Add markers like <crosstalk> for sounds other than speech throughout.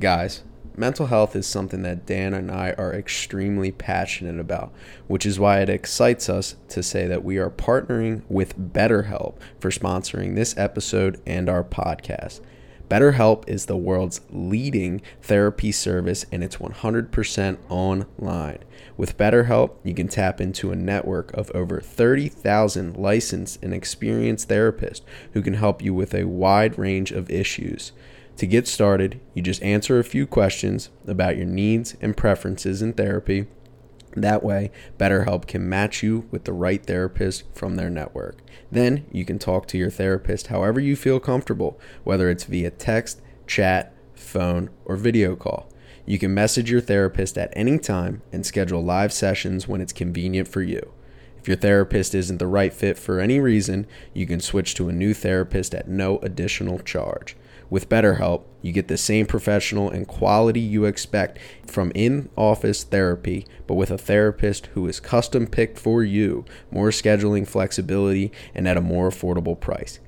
Guys, mental health is something that Dan and I are extremely passionate about, which is why it excites us to say that we are partnering with BetterHelp for sponsoring this episode and our podcast. BetterHelp is the world's leading therapy service and it's 100% online. With BetterHelp, you can tap into a network of over 30,000 licensed and experienced therapists who can help you with a wide range of issues. To get started, you just answer a few questions about your needs and preferences in therapy. That way, BetterHelp can match you with the right therapist from their network. Then you can talk to your therapist however you feel comfortable, whether it's via text, chat, phone, or video call. You can message your therapist at any time and schedule live sessions when it's convenient for you. If your therapist isn't the right fit for any reason, you can switch to a new therapist at no additional charge. With BetterHelp, you get the same professional and quality you expect from in office therapy, but with a therapist who is custom picked for you, more scheduling flexibility, and at a more affordable price.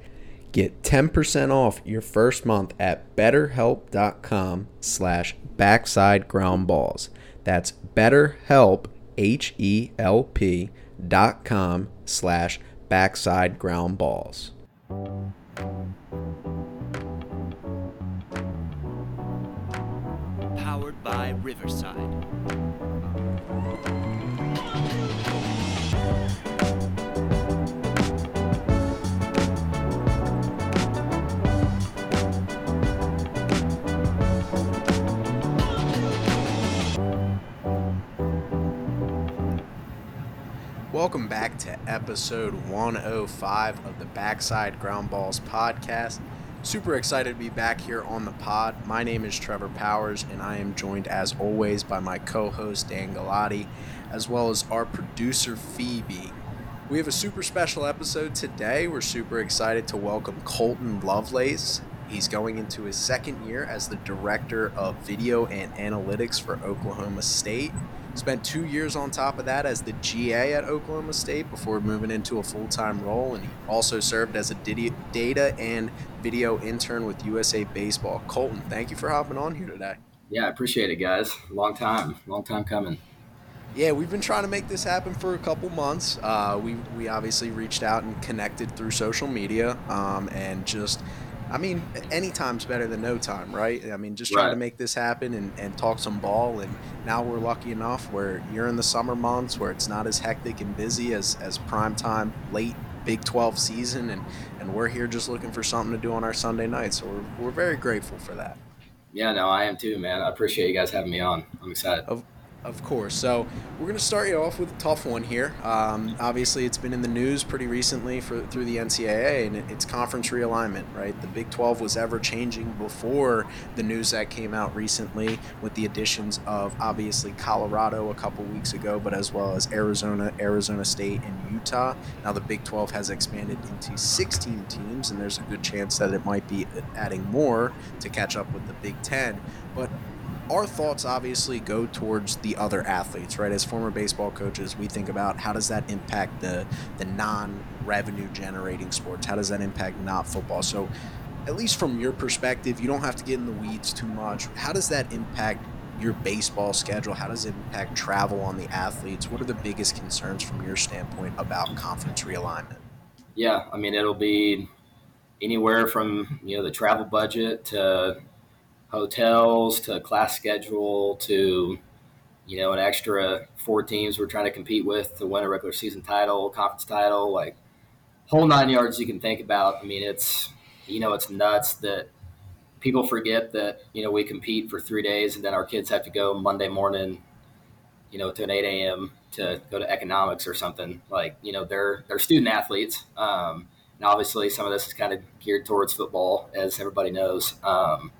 Get 10% off your first month at betterhelp.com slash backside ground balls. That's betterhelp, H-E-L-P dot com slash backside ground balls. Powered by Riverside. Welcome back to episode 105 of the Backside Ground Balls podcast. Super excited to be back here on the pod. My name is Trevor Powers, and I am joined as always by my co host Dan Galati, as well as our producer Phoebe. We have a super special episode today. We're super excited to welcome Colton Lovelace. He's going into his second year as the director of video and analytics for Oklahoma State. Spent two years on top of that as the GA at Oklahoma State before moving into a full time role, and he also served as a data and video intern with USA Baseball. Colton, thank you for hopping on here today. Yeah, I appreciate it, guys. Long time, long time coming. Yeah, we've been trying to make this happen for a couple months. Uh, we we obviously reached out and connected through social media, um, and just I mean, any time's better than no time, right? I mean, just trying right. to make this happen and, and talk some ball. And now we're lucky enough where you're in the summer months where it's not as hectic and busy as, as prime time, late Big 12 season. And, and we're here just looking for something to do on our Sunday nights. So we're, we're very grateful for that. Yeah, no, I am too, man. I appreciate you guys having me on. I'm excited. Of, of course. So we're going to start you off with a tough one here. Um, obviously, it's been in the news pretty recently for through the NCAA, and it's conference realignment. Right, the Big 12 was ever changing before the news that came out recently with the additions of obviously Colorado a couple weeks ago, but as well as Arizona, Arizona State, and Utah. Now the Big 12 has expanded into 16 teams, and there's a good chance that it might be adding more to catch up with the Big 10. But our thoughts obviously go towards the other athletes, right? As former baseball coaches, we think about how does that impact the the non-revenue generating sports? How does that impact not football? So, at least from your perspective, you don't have to get in the weeds too much. How does that impact your baseball schedule? How does it impact travel on the athletes? What are the biggest concerns from your standpoint about conference realignment? Yeah, I mean it'll be anywhere from you know the travel budget to hotels to class schedule to you know an extra four teams we're trying to compete with to win a regular season title conference title like whole nine yards you can think about. I mean it's you know it's nuts that people forget that you know we compete for three days and then our kids have to go monday morning you know to an 8 a.m to go to economics or something. Like you know they're they're student athletes um, and obviously some of this is kind of geared towards football as everybody knows. Um,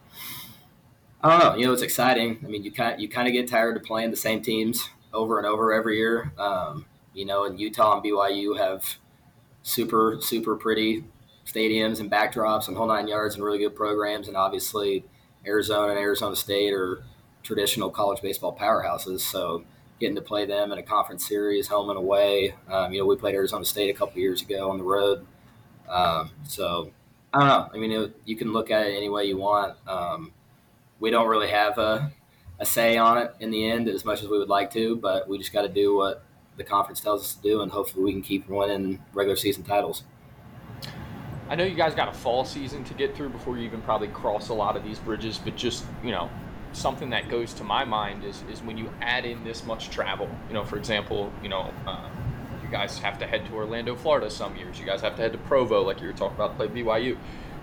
I don't know. You know, it's exciting. I mean, you kind you kind of get tired of playing the same teams over and over every year. Um, you know, and Utah and BYU have super super pretty stadiums and backdrops and whole nine yards and really good programs. And obviously, Arizona and Arizona State are traditional college baseball powerhouses. So getting to play them in a conference series, home and away. Um, you know, we played Arizona State a couple years ago on the road. Um, so I don't know. I mean, it, you can look at it any way you want. Um, we don't really have a, a say on it in the end as much as we would like to, but we just got to do what the conference tells us to do, and hopefully we can keep winning regular season titles. I know you guys got a fall season to get through before you even probably cross a lot of these bridges, but just you know, something that goes to my mind is is when you add in this much travel. You know, for example, you know, uh, you guys have to head to Orlando, Florida some years. You guys have to head to Provo, like you were talking about, play BYU.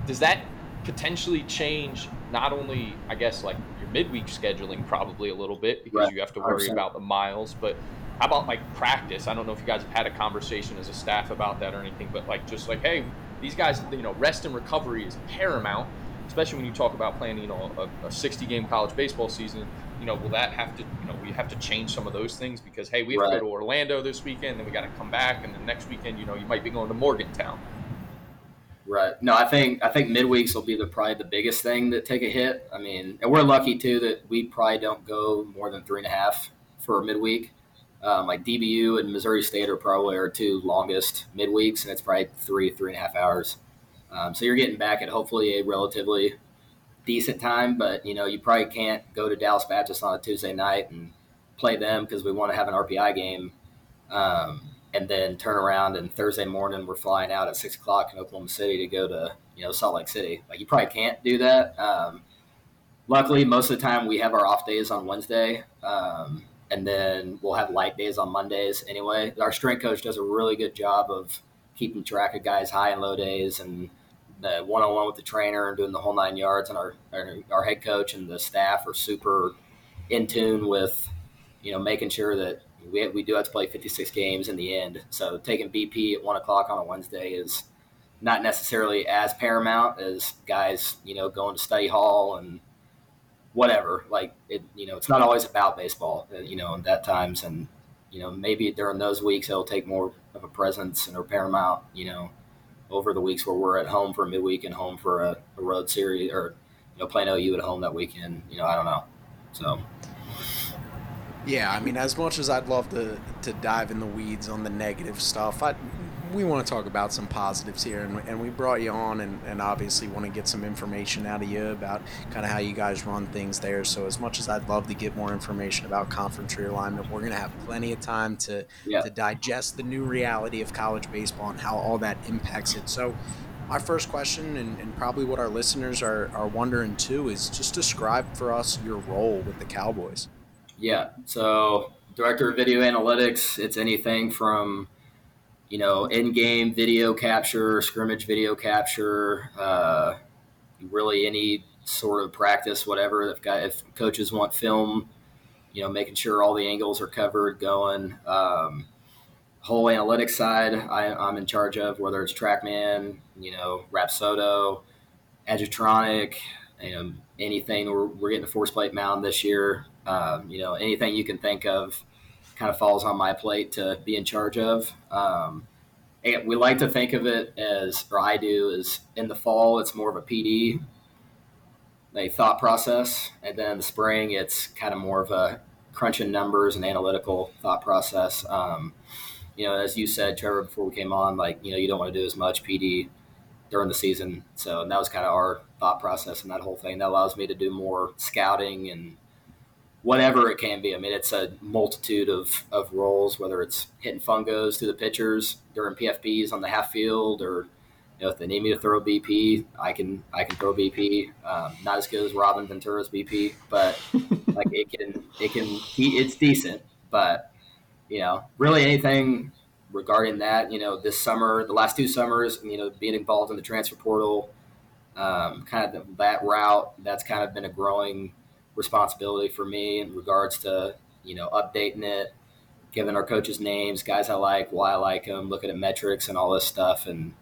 Does that potentially change not only, I guess, like your midweek scheduling probably a little bit because right. you have to worry 100%. about the miles, but how about like practice? I don't know if you guys have had a conversation as a staff about that or anything, but like just like, hey, these guys, you know, rest and recovery is paramount, especially when you talk about playing, you know, a, a 60 game college baseball season. You know, will that have to, you know, we have to change some of those things because hey, we have right. to go to Orlando this weekend, then we got to come back, and the next weekend, you know, you might be going to Morgantown. Right. No, I think I think midweeks will be the probably the biggest thing that take a hit. I mean, and we're lucky too that we probably don't go more than three and a half for a midweek. Um, like DBU and Missouri State are probably our two longest midweeks, and it's probably three, three and a half hours. Um, so you're getting back at hopefully a relatively decent time, but you know you probably can't go to Dallas Baptist on a Tuesday night and play them because we want to have an RPI game, um, and then turn around and Thursday morning we're flying out at six o'clock in Oklahoma City to go to you know Salt Lake City. Like you probably can't do that. Um, luckily, most of the time we have our off days on Wednesday. Um, and then we'll have light days on Mondays anyway. Our strength coach does a really good job of keeping track of guys' high and low days and the one-on-one with the trainer and doing the whole nine yards. And our, our, our head coach and the staff are super in tune with, you know, making sure that we, we do have to play 56 games in the end. So taking BP at one o'clock on a Wednesday is not necessarily as paramount as guys, you know, going to study hall and whatever. Like it, you know, it's not always about baseball. Uh, you know, at times, and you know, maybe during those weeks it'll take more of a presence and a paramount. You know, over the weeks where we're at home for a midweek and home for a, a road series, or you know, playing OU at home that weekend. You know, I don't know. So. Yeah, I mean, as much as I'd love to to dive in the weeds on the negative stuff, I we want to talk about some positives here, and, and we brought you on, and, and obviously want to get some information out of you about kind of how you guys run things there. So, as much as I'd love to get more information about conference realignment, we're going to have plenty of time to yeah. to digest the new reality of college baseball and how all that impacts it. So, my first question, and, and probably what our listeners are, are wondering too, is just describe for us your role with the Cowboys. Yeah. So, director of video analytics, it's anything from you know, in-game video capture, scrimmage video capture, uh, really any sort of practice, whatever. If, if coaches want film, you know, making sure all the angles are covered, going. Um, whole analytics side, I, am in charge of whether it's TrackMan, you know, Rapsodo, Edgertronic, you know, anything. We're, we're getting a force plate mound this year. Um, you know, anything you can think of kind of falls on my plate to be in charge of. Um, we like to think of it as, or I do, is in the fall it's more of a PD, a thought process, and then in the spring it's kind of more of a crunching numbers and analytical thought process. Um, you know, as you said, Trevor, before we came on, like you know, you don't want to do as much PD during the season, so that was kind of our thought process and that whole thing. That allows me to do more scouting and whatever it can be. I mean, it's a multitude of, of roles, whether it's hitting fungos to the pitchers during PFPs on the half field, or you know, if they need me to throw BP, I can I can throw BP. Um, not as good as Robin Ventura's BP, but <laughs> like it can it can he, it's decent. But you know, really anything regarding that, you know, this summer, the last two summers, you know, being involved in the transfer portal, um, kind of that route, that's kind of been a growing responsibility for me in regards to you know updating it, giving our coaches names, guys I like, why I like them, looking at metrics and all this stuff. And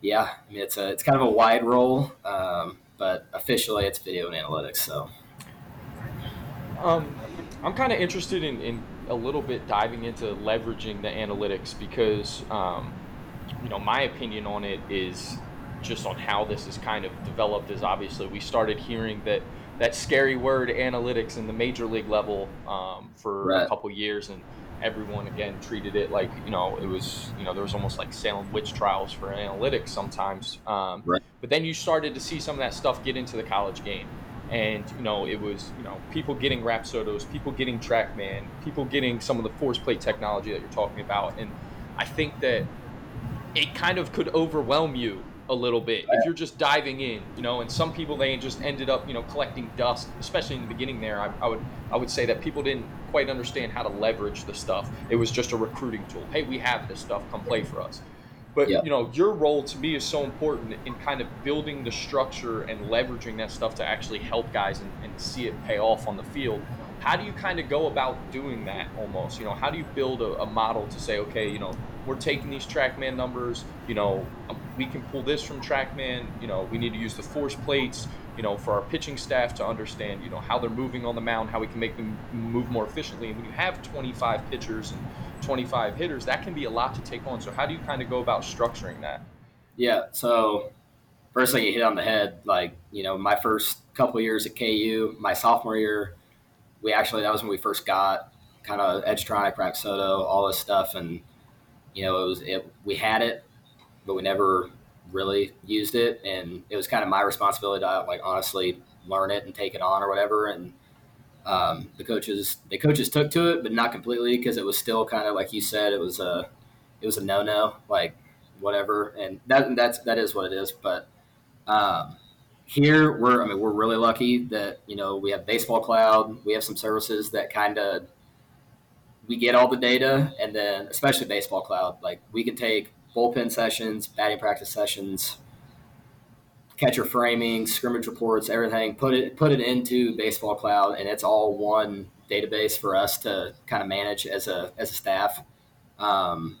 yeah, I mean it's a it's kind of a wide role, um, but officially it's video and analytics. So. Um, I'm kind of interested in, in a little bit diving into leveraging the analytics because, um, you know, my opinion on it is just on how this is kind of developed is obviously we started hearing that that scary word analytics in the major league level um, for right. a couple years and everyone again treated it like you know it was you know there was almost like Salem witch trials for analytics sometimes um, right. but then you started to see some of that stuff get into the college game and you know it was you know people getting Rapsodos, people getting TrackMan, people getting some of the force plate technology that you're talking about, and I think that it kind of could overwhelm you a little bit if you're just diving in, you know. And some people they just ended up you know collecting dust, especially in the beginning. There, I, I would I would say that people didn't quite understand how to leverage the stuff. It was just a recruiting tool. Hey, we have this stuff, come play for us. But you know, your role to me is so important in kind of building the structure and leveraging that stuff to actually help guys and, and see it pay off on the field. How do you kind of go about doing that almost? You know, how do you build a, a model to say, okay, you know, we're taking these TrackMan numbers, you know, um, we can pull this from TrackMan, you know, we need to use the force plates, you know, for our pitching staff to understand, you know, how they're moving on the mound, how we can make them move more efficiently. And when you have 25 pitchers and 25 hitters, that can be a lot to take on. So how do you kind of go about structuring that? Yeah. So first thing you hit on the head, like, you know, my first couple years at KU, my sophomore year, we actually, that was when we first got kind of Edgertronic, Rapsodo, all this stuff. And, you know, it was, it, we had it, but we never really used it. And it was kind of my responsibility to like, honestly learn it and take it on or whatever. And, um, the coaches the coaches took to it, but not completely because it was still kind of like you said, it was a it was a no no, like whatever, and that that's that is what it is. But um, here we're I mean we're really lucky that you know we have Baseball Cloud, we have some services that kind of we get all the data, and then especially Baseball Cloud, like we can take bullpen sessions, batting practice sessions, catcher framing, scrimmage reports, everything. Put it put it into Baseball Cloud, and it's all one database for us to kind of manage as a as a staff. Um,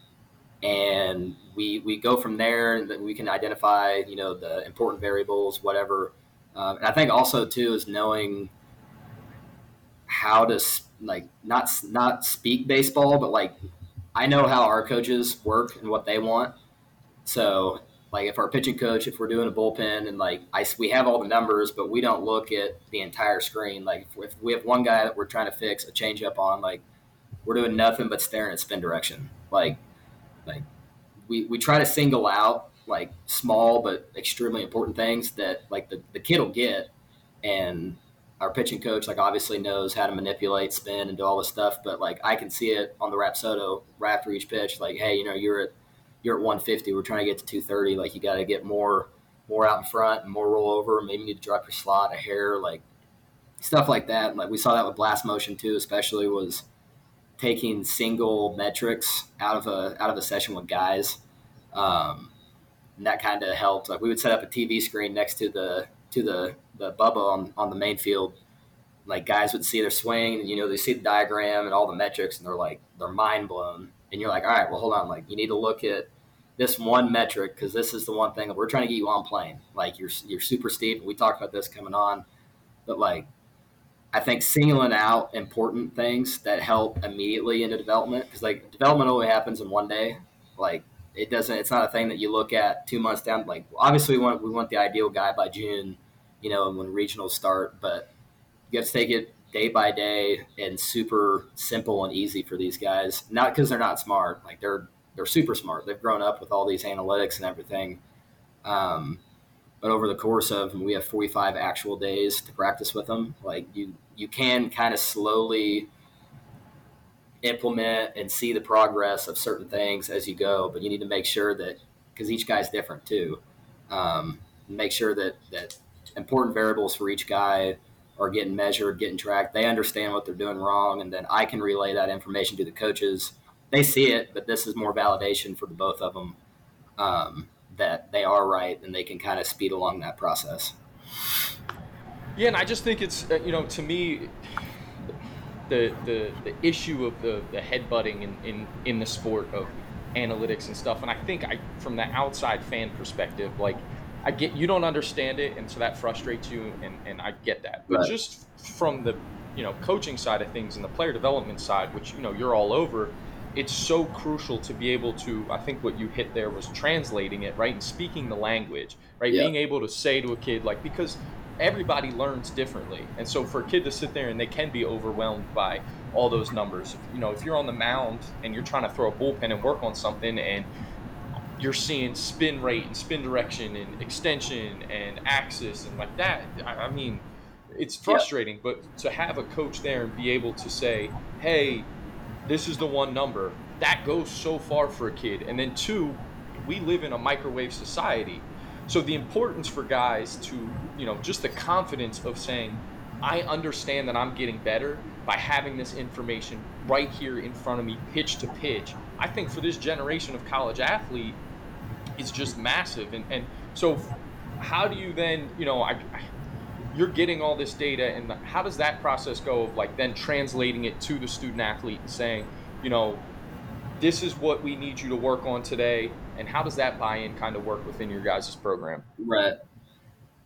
and we we go from there, and we can identify you know the important variables, whatever. Um, and I think also too is knowing how to like not not speak baseball, but like I know how our coaches work and what they want. So like if our pitching coach, if we're doing a bullpen and like I, we have all the numbers, but we don't look at the entire screen. Like if, if we have one guy that we're trying to fix a changeup on, like we're doing nothing but staring at spin direction. Like, like we, we try to single out like small but extremely important things that like the, the kid will get. And our pitching coach, like obviously knows how to manipulate spin and do all this stuff, but like I can see it on the Rapsodo right after each pitch, like, Hey, you know, you're at, you're at 150. We're trying to get to 230. Like you got to get more more out in front and more rollover. Maybe you need to drop your slot a hair, like stuff like that. Like we saw that with blast motion too, especially was taking single metrics out of a out of a session with guys. Um, and that kind of helped. Like we would set up a TV screen next to the to the the bubba on, on the main field. Like guys would see their swing, and you know they see the diagram and all the metrics, and they're like they're mind blown. And you're like, all right, well hold on, like you need to look at this one metric because this is the one thing that we're trying to get you on plane. Like you're you're super steep. We talked about this coming on, but like I think singling out important things that help immediately into development because like development only happens in one day. Like it doesn't. It's not a thing that you look at two months down. Like obviously we want we want the ideal guy by June, you know, when regionals start, but you have to take it day by day and super simple and easy for these guys. Not because they're not smart. Like they're they're super smart. They've grown up with all these analytics and everything. Um, but over the course of we have 45 actual days to practice with them. Like you, you can kind of slowly implement and see the progress of certain things as you go. But you need to make sure that because each guy's different too. Um, make sure that that important variables for each guy are getting measured, getting tracked. They understand what they're doing wrong, and then I can relay that information to the coaches they see it, but this is more validation for the both of them um, that they are right, and they can kind of speed along that process. Yeah, and I just think it's uh, you know to me the the, the issue of the the headbutting in, in in the sport of analytics and stuff, and I think I from the outside fan perspective, like I get you don't understand it, and so that frustrates you, and and I get that, but right. just from the you know coaching side of things and the player development side, which you know you're all over it's so crucial to be able to i think what you hit there was translating it right and speaking the language right yeah. being able to say to a kid like because everybody learns differently and so for a kid to sit there and they can be overwhelmed by all those numbers you know if you're on the mound and you're trying to throw a bullpen and work on something and you're seeing spin rate and spin direction and extension and axis and like that i, mean it's frustrating. Yeah. But to have a coach there and be able to say, "Hey, this is the one number," that goes so far for a kid. And then two, we live in a microwave society, so the importance for guys to, you know, just the confidence of saying, "I understand that I'm getting better." By having this information right here in front of me, pitch to pitch, I think for this generation of college athlete, is just massive. And, and so, how do you then, you know, I, I, you're getting all this data, and how does that process go of like then translating it to the student athlete and saying, you know, this is what we need you to work on today, and how does that buy-in kind of work within your guys' program? Right.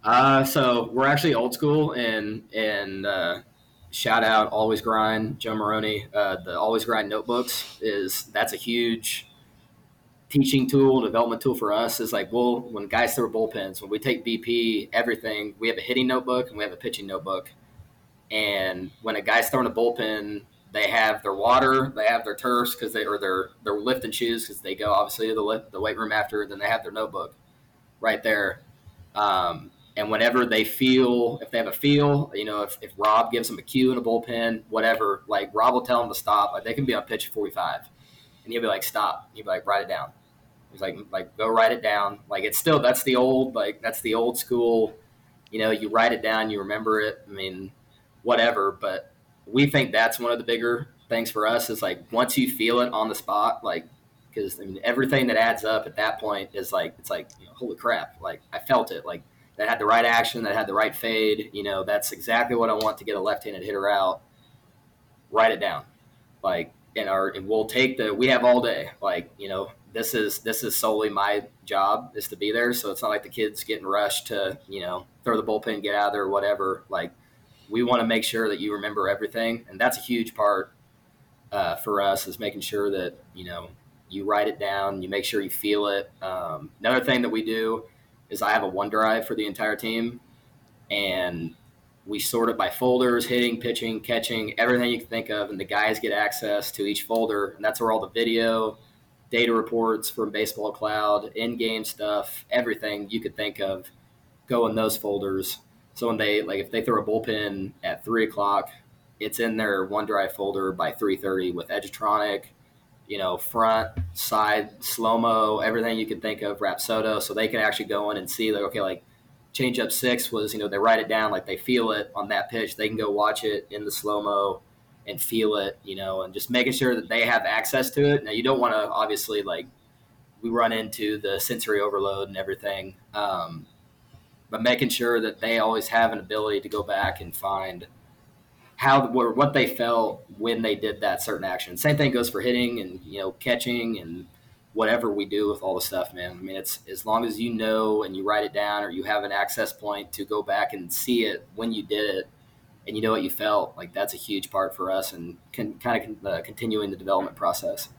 Uh, so we're actually old school, and and uh, shout out Always Grind, Joe Maroney. Uh, the Always Grind notebooks is that's a huge teaching tool, development tool for us is like, well, when guys throw bullpens, when we take BP, everything, we have a hitting notebook and we have a pitching notebook. And when a guy's throwing a bullpen, they have their water, they have their turfs because they or their their lifting shoes because they go obviously to the the weight room after. Then they have their notebook right there. Um, and whenever they feel, if they have a feel, you know, if, if Rob gives them a cue in a bullpen, whatever, like Rob will tell them to stop. Like they can be on pitch 45, and he'll be like, "Stop." He'll be like, "Write it down." He's like, like go write it down. Like it's still that's the old like that's the old school. You know, you write it down, you remember it. I mean, whatever. But we think that's one of the bigger things for us is like once you feel it on the spot, like because I mean everything that adds up at that point is like it's like you know, holy crap, like I felt it, like that had the right action, that had the right fade. You know, that's exactly what I want to get a left-handed hitter out. Write it down, like and our and we'll take the we have all day, like you know this is this is solely my job is to be there. So it's not like the kids getting rushed to you know throw the bullpen, get out of there, whatever. Like we want to make sure that you remember everything, and that's a huge part uh, for us is making sure that you know you write it down, you make sure you feel it. Um, another thing that we do is I have a OneDrive for the entire team, and we sort it by folders hitting pitching catching everything you can think of and the guys get access to each folder and that's where all the video data reports from Baseball Cloud, in-game stuff, everything you could think of, go in those folders. So when they like, if they throw a bullpen at three o'clock, it's in their OneDrive folder by three thirty with Edgertronic, you know, front, side, slow mo, everything you can think of, Rapsodo, so they can actually go in and see like, okay, like change up six was, you know, they write it down like they feel it on that pitch. They can go watch it in the slow mo and feel it, you know, and just making sure that they have access to it. Now, you don't want to obviously like we run into the sensory overload and everything, um, but making sure that they always have an ability to go back and find how what they felt when they did that certain action. Same thing goes for hitting and you know catching and whatever we do with all the stuff, man. I mean, it's as long as you know and you write it down or you have an access point to go back and see it when you did it and you know what you felt like that's a huge part for us and can kind of uh, continuing the development process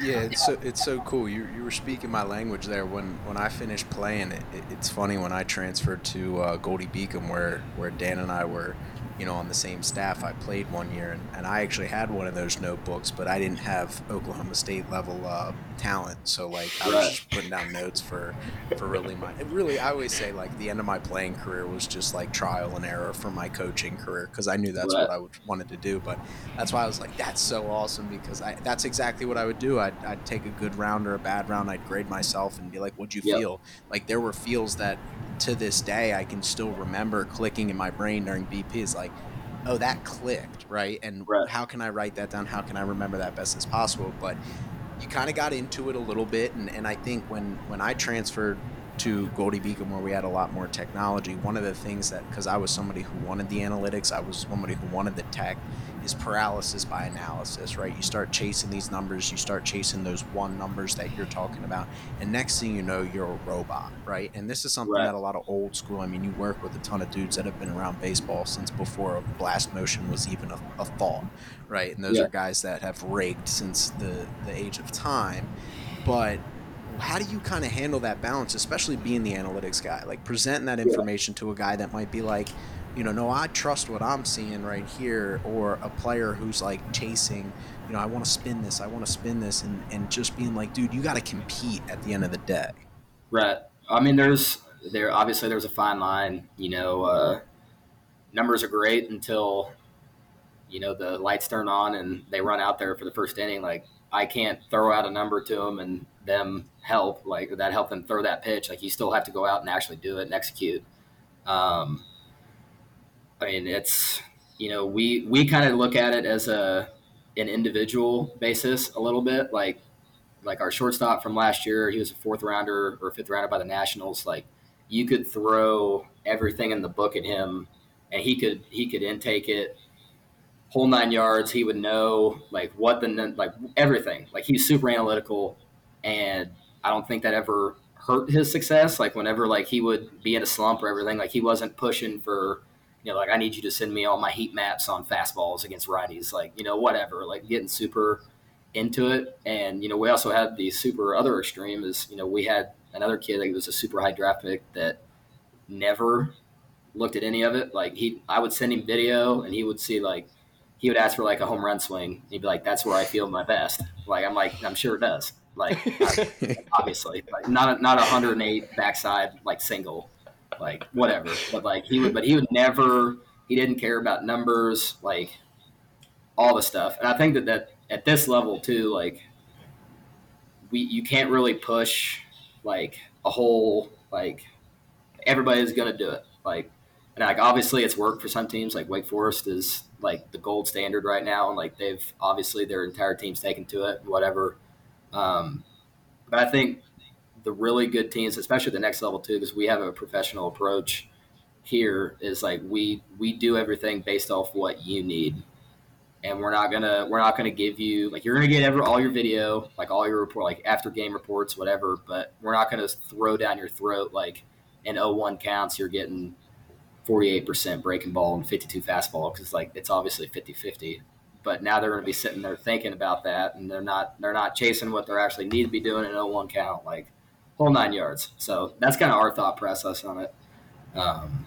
yeah it's so it's so cool. You, you were speaking my language there when when i finished playing. It, it it's funny when i transferred to uh, Goldey-Beacom where where dan and i were you know, on the same staff. I played one year, and, and I actually had one of those notebooks, but I didn't have Oklahoma State level uh, talent. So like, I was just putting down notes for for really my really. I always say like the end of my playing career was just like trial and error for my coaching career because I knew that's right. what I would, wanted to do. But that's why I was like, that's so awesome because I that's exactly what I would do. I'd, I'd take a good round or a bad round. I'd grade myself and be like, what'd you yep. feel? Like there were feels that to this day I can still remember clicking in my brain during BP is like, oh, that clicked, right? And right. how can I write that down? How can I remember that best as possible? But you kind of got into it a little bit, and, and I think when when I transferred to Goldey-Beacom, where we had a lot more technology, one of the things that because I was somebody who wanted the analytics, I was somebody who wanted the tech, is paralysis by analysis, right? You start chasing these numbers, you start chasing those one numbers that you're talking about, and next thing you know, you're a robot, right? And this is something right. that a lot of old school, I mean, you work with a ton of dudes that have been around baseball since before blast motion was even a, a thought, right? And those yeah. are guys that have raked since the, the age of time. But how do you kind of handle that balance, especially being the analytics guy? Like presenting that information yeah. to a guy that might be like, you know, no, I trust what I'm seeing right here, or a player who's like chasing, you know, I want to spin this, I want to spin this, and, and just being like, dude, you got to compete at the end of the day. Right. I mean, there's there obviously there's a fine line, you know. Uh, numbers are great until you know the lights turn on and they run out there for the first inning. Like I can't throw out a number to them and them help like that help them throw that pitch. Like you still have to go out and actually do it and execute. Um, I mean, it's you know we we kind of look at it as a an individual basis a little bit. Like like our shortstop from last year, he was a fourth rounder or fifth rounder by the Nationals. Like you could throw everything in the book at him, and he could he could intake it whole nine yards. He would know like what the like everything. Like he's super analytical, and I don't think that ever hurt his success. Like whenever like he would be in a slump or everything, like he wasn't pushing for you know like I need you to send me all my heat maps on fastballs against righties. Like you know whatever. Like getting super into it. And, you know, we also had the super other extreme is, you know, we had another kid that was a super high draft pick that never looked at any of it. Like he, I would send him video and he would see like, he would ask for like a home run swing. He'd be like, that's where I feel my best. Like, I'm like, I'm sure it does. Like, <laughs> obviously, like not a, not a 108 backside, like single, like whatever. But like he would, but he would never, he didn't care about numbers, like all the stuff. And I think that that at this level too, like we you can't really push like a whole like everybody's gonna do it. Like and like obviously it's worked for some teams. Like Wake Forest is like the gold standard right now, and like they've obviously their entire team's taken to it, whatever. Um, but I think the really good teams, especially the next level too, because we have a professional approach here, is like we we do everything based off what you need. And we're not gonna we're not gonna give you like you're gonna get every all your video like all your report like after game reports whatever but we're not gonna throw down your throat like in 01 counts you're getting 48% breaking ball and 52 fastball because like it's obviously 50-50 but now they're going to be sitting there thinking about that and they're not they're not chasing what they're actually need to be doing in 01 count like whole nine yards. So that's kind of our thought process on it. Um,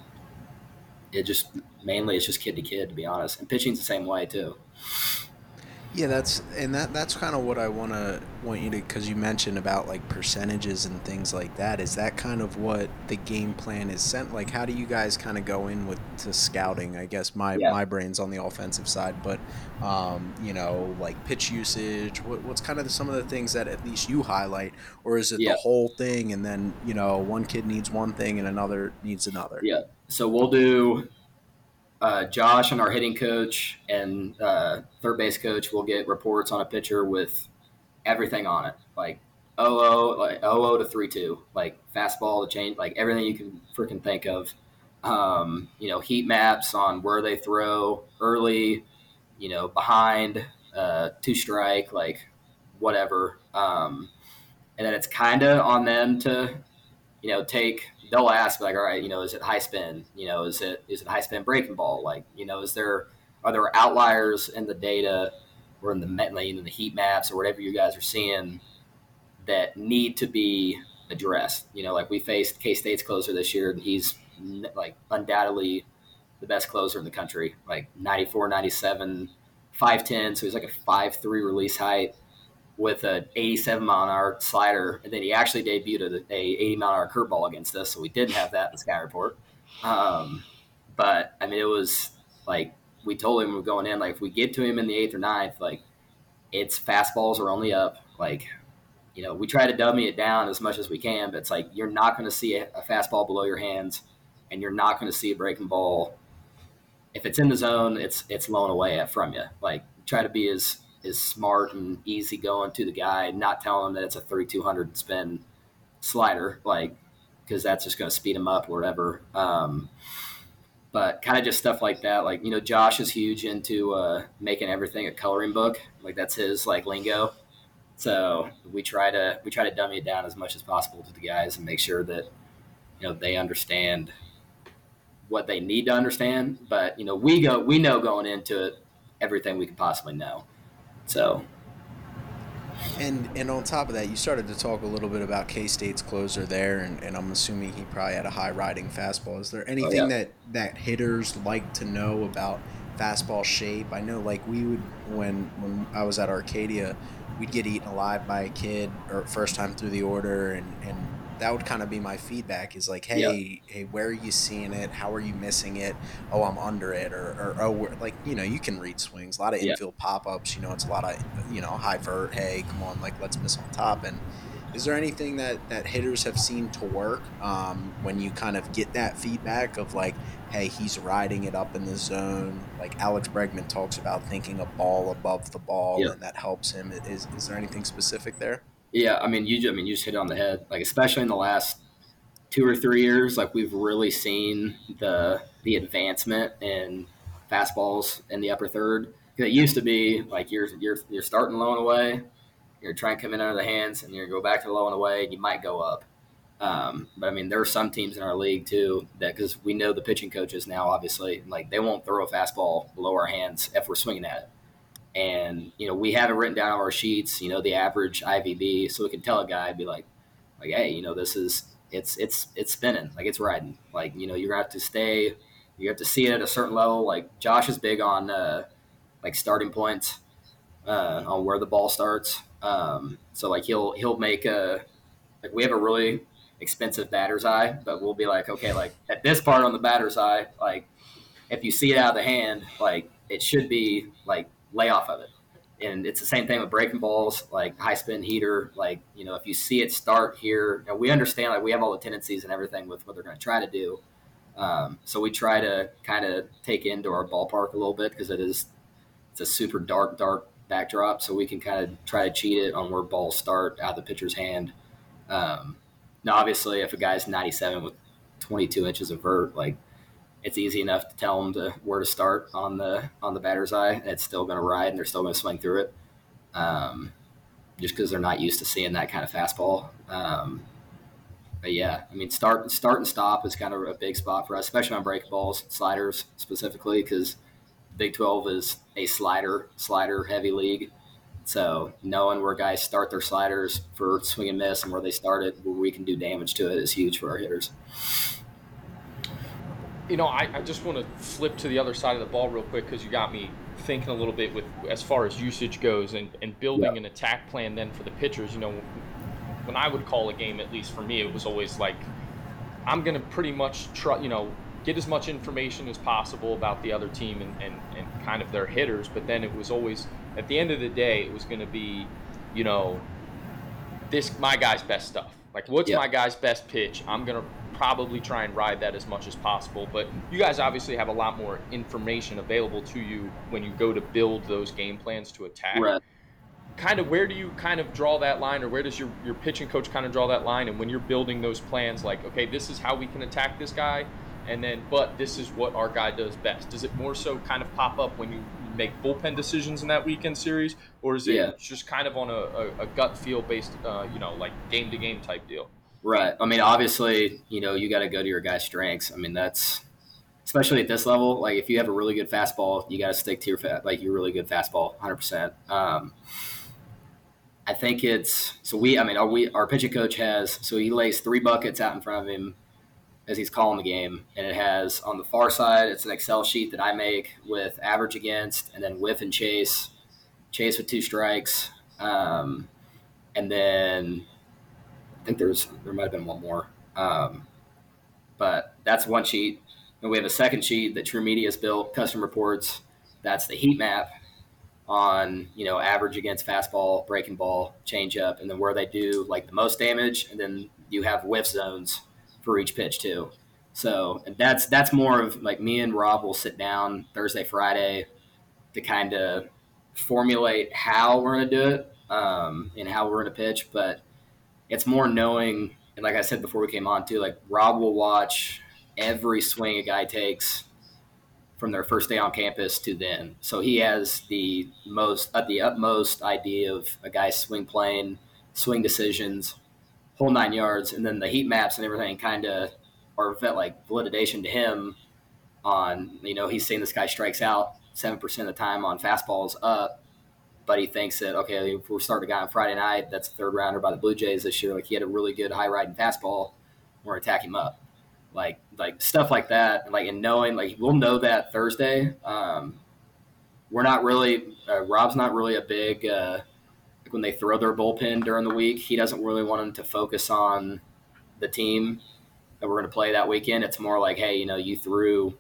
it just mainly it's just kid to kid to be honest. And pitching's the same way too yeah, that's and that that's kind of what I want to want you to because you mentioned about like percentages and things like that. Is that kind of what the game plan is sent? Like, how do you guys kind of go in with to scouting? I guess my yeah. my brain's on the offensive side, but um, you know, like pitch usage. What, what's kind of the, some of the things that at least you highlight, or is it yeah. the whole thing? And then you know, one kid needs one thing and another needs another. Yeah. So we'll do uh, Josh and our hitting coach and uh, third base coach will get reports on a pitcher with everything on it, like 00, like 00 to 3 2, like fastball to change, like everything you can freaking think of. Um, you know, heat maps on where they throw early, you know, behind, uh, two strike, like whatever. Um, and then it's kind of on them to, you know, take they'll ask like, all right, you know, is it high spin? You know, is it is it high spin breaking ball? Like, you know, is there are there outliers in the data or in the in the heat maps or whatever you guys are seeing that need to be addressed? You know, like we faced K State's closer this year, and he's like undoubtedly the best closer in the country, like 94, 97, 5'10. So he's like a 5'3 release height with an 87 mile an hour slider, and then he actually debuted a, a 80 mile an hour curveball against us, so we didn't have that in the sky report. Um, but I mean, it was like we told him we are going in, like if we get to him in the eighth or ninth, like it's fastballs are only up. Like you know, we try to dummy it down as much as we can, but it's like you're not going to see a, a fastball below your hands, and you're not going to see a breaking ball. If it's in the zone, it's it's blown away from you. Like try to be as is smart and easy going to the guy, and not telling him that it's a 3200 spin slider, like because that's just going to speed him up or whatever. Um, but kind of just stuff like that. Like you know, Josh is huge into uh, making everything a coloring book. Like that's his like lingo. So we try to we try to dummy it down as much as possible to the guys and make sure that you know they understand what they need to understand. But you know, we go we know going into it everything we could possibly know. So. And and on top of that, you started to talk a little bit about K State's closer there, and, and I'm assuming he probably had a high riding fastball. Is there oh, anything oh, yeah. that that hitters like to know about fastball shape? I know, like we would when when I was at Arcadia, we'd get eaten alive by a kid or first time through the order, and and that would kind of be my feedback is like, hey, hey, where are you seeing it? How are you missing it? Oh, I'm under it, or, or oh, like you know, you can read swings. A lot of infield pop ups. You know, it's a lot of you know high vert. Hey, come on, like let's miss on top. And is there anything that that hitters have seen to work um, when you kind of get that feedback of like, hey, he's riding it up in the zone? Like Alex Bregman talks about thinking a ball above the ball, and that helps him. Is is there anything specific there? Yeah, I mean, you I mean, you just hit it on the head. Like especially in the last two or three years, like we've really seen the the advancement in fastballs in the upper third. It used to be like you're you're you're starting low and away, you're trying to come in under the hands, and you go back to low and away, and you might go up. Um, but I mean, there are some teams in our league too that because we know the pitching coaches now, obviously, like they won't throw a fastball below our hands if we're swinging at it and you know we have it written down on our sheets you know the average ivb so we can tell a guy be like like hey you know this is it's it's it's spinning like it's riding. Like you know you're gonna have to stay you have to see it at a certain level. Like josh is big on uh, like starting points uh, on where the ball starts. Um, so like he'll he'll make a like we have a really expensive batter's eye but we'll be like okay like at this part on the batter's eye like if you see it out of the hand like it should be like lay off of it. And it's the same thing with breaking balls, like high spin heater. Like, you know, if you see it start here, we understand like we have all the tendencies and everything with what they're going to try to do. Um, so we try to kind of take into our ballpark a little bit because it is it's a super dark, dark backdrop. So we can kind of try to cheat it on where balls start out of the pitcher's hand. Um, now, obviously, if a guy's 97 with 22 inches of vert, like it's easy enough to tell them to where to start on the on the batter's eye. And it's still going to ride, and they're still going to swing through it, um, just because they're not used to seeing that kind of fastball. Um, but yeah, I mean, start start and stop is kind of a big spot for us, especially on break balls, sliders specifically, because Big Twelve is a slider slider heavy league. So knowing where guys start their sliders for swing and miss and where they start it, where we can do damage to it, is huge for our hitters you know, I, I just want to flip to the other side of the ball real quick because you got me thinking a little bit with as far as usage goes and, and building an attack plan then for the pitchers. You know, when I would call a game, at least for me, it was always like, I'm going to pretty much try, you know, get as much information as possible about the other team and, and, and kind of their hitters. But then it was always, at the end of the day, it was going to be, you know, this, my guy's best stuff. Like, what's my guy's best pitch? I'm going to probably try and ride that as much as possible. But you guys obviously have a lot more information available to you when you go to build those game plans to attack. Right. Kind of where do you kind of draw that line, or where does your, your pitching coach kind of draw that line? And when you're building those plans, like, okay, this is how we can attack this guy, and then, but this is what our guy does best. Does it more so kind of pop up when you make bullpen decisions in that weekend series, or is it yeah. just kind of on a, a, a gut feel based, uh, you know, like game to game type deal? Right. I mean, obviously, you know, you got to go to your guy's strengths. I mean, that's especially at this level. Like, if you have a really good fastball, you got to stick to your fa- like your really good fastball, hundred um, percent. I think it's so we. I mean, our we our pitching coach has so he lays three buckets out in front of him as he's calling the game, and it has on the far side it's an Excel sheet that I make with average against, and then whiff and chase, chase with two strikes, um, and then think there's there might have been one more, um, but that's one sheet. And we have a second sheet that TruMedia's built, custom reports. That's the heat map on you know average against fastball, breaking ball, changeup, and then where they do like the most damage, and then you have whiff zones for each pitch too. So that's that's more of like me and Rob will sit down Thursday, Friday to kind of formulate how we're going to do it um, and how we're going to pitch. But it's more knowing, and like I said before we came on too, like Rob will watch every swing a guy takes from their first day on campus to then. So he has the most, uh, the utmost idea of a guy's swing plane, swing decisions, whole nine yards, and then the heat maps and everything kind of are like validation to him on, you know, he's saying this guy strikes out 7% of the time on fastballs up he thinks that okay, if we're starting a guy on Friday night, that's a third rounder by the Blue Jays this year. Like he had a really good high riding fastball, we're gonna attack him up, like like stuff like that. Like and knowing like we'll know that Thursday. Um, we're not really uh, Rob's not really a big uh, like when they throw their bullpen during the week. He doesn't really want them to focus on the team that we're going to play that weekend. It's more like, hey, you know, you threw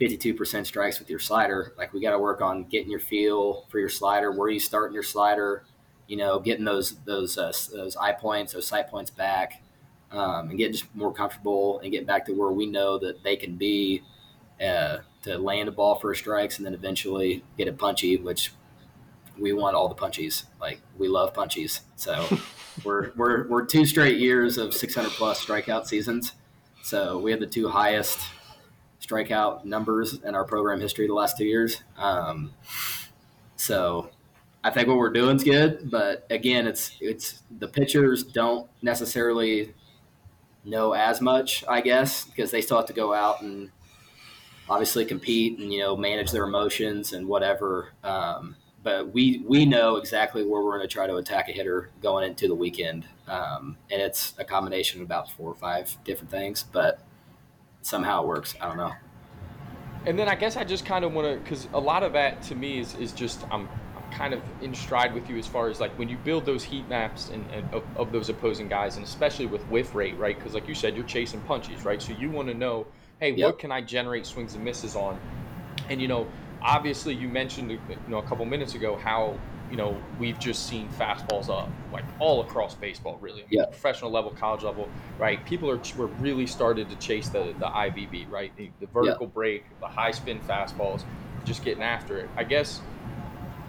52% strikes with your slider. Like we got to work on getting your feel for your slider, where you starting your slider, you know, getting those those uh, those eye points, those sight points back, um, and getting just more comfortable and getting back to where we know that they can be uh, to land a ball for strikes and then eventually get it punchy, which we want all the punchies. Like we love punchies. So <laughs> we're, we're, we're two straight years of 600 plus strikeout seasons. So we have the two highest strikeout numbers in our program history the last two years. Um, so I think what we're doing is good, but again, it's it's the pitchers don't necessarily know as much, I guess, because they still have to go out and obviously compete and you know manage their emotions and whatever. Um, but we we know exactly where we're going to try to attack a hitter going into the weekend, um, and it's a combination of about four or five different things, but somehow it works. I don't know. And then I guess I just kind of want to, because a lot of that to me is, is just I'm, I'm kind of in stride with you as far as like when you build those heat maps and, and of, of those opposing guys, and especially with whiff rate, right? Because like you said, you're chasing punches, right? So you want to know, hey, yep. what can I generate swings and misses on? And you know, obviously you mentioned you know a couple minutes ago how you know we've just seen fastballs up like all across baseball really. I mean, yeah. professional level college level right? People are were really started to chase the the IVB right? The, the vertical yeah. break the high spin fastballs just getting after it. I guess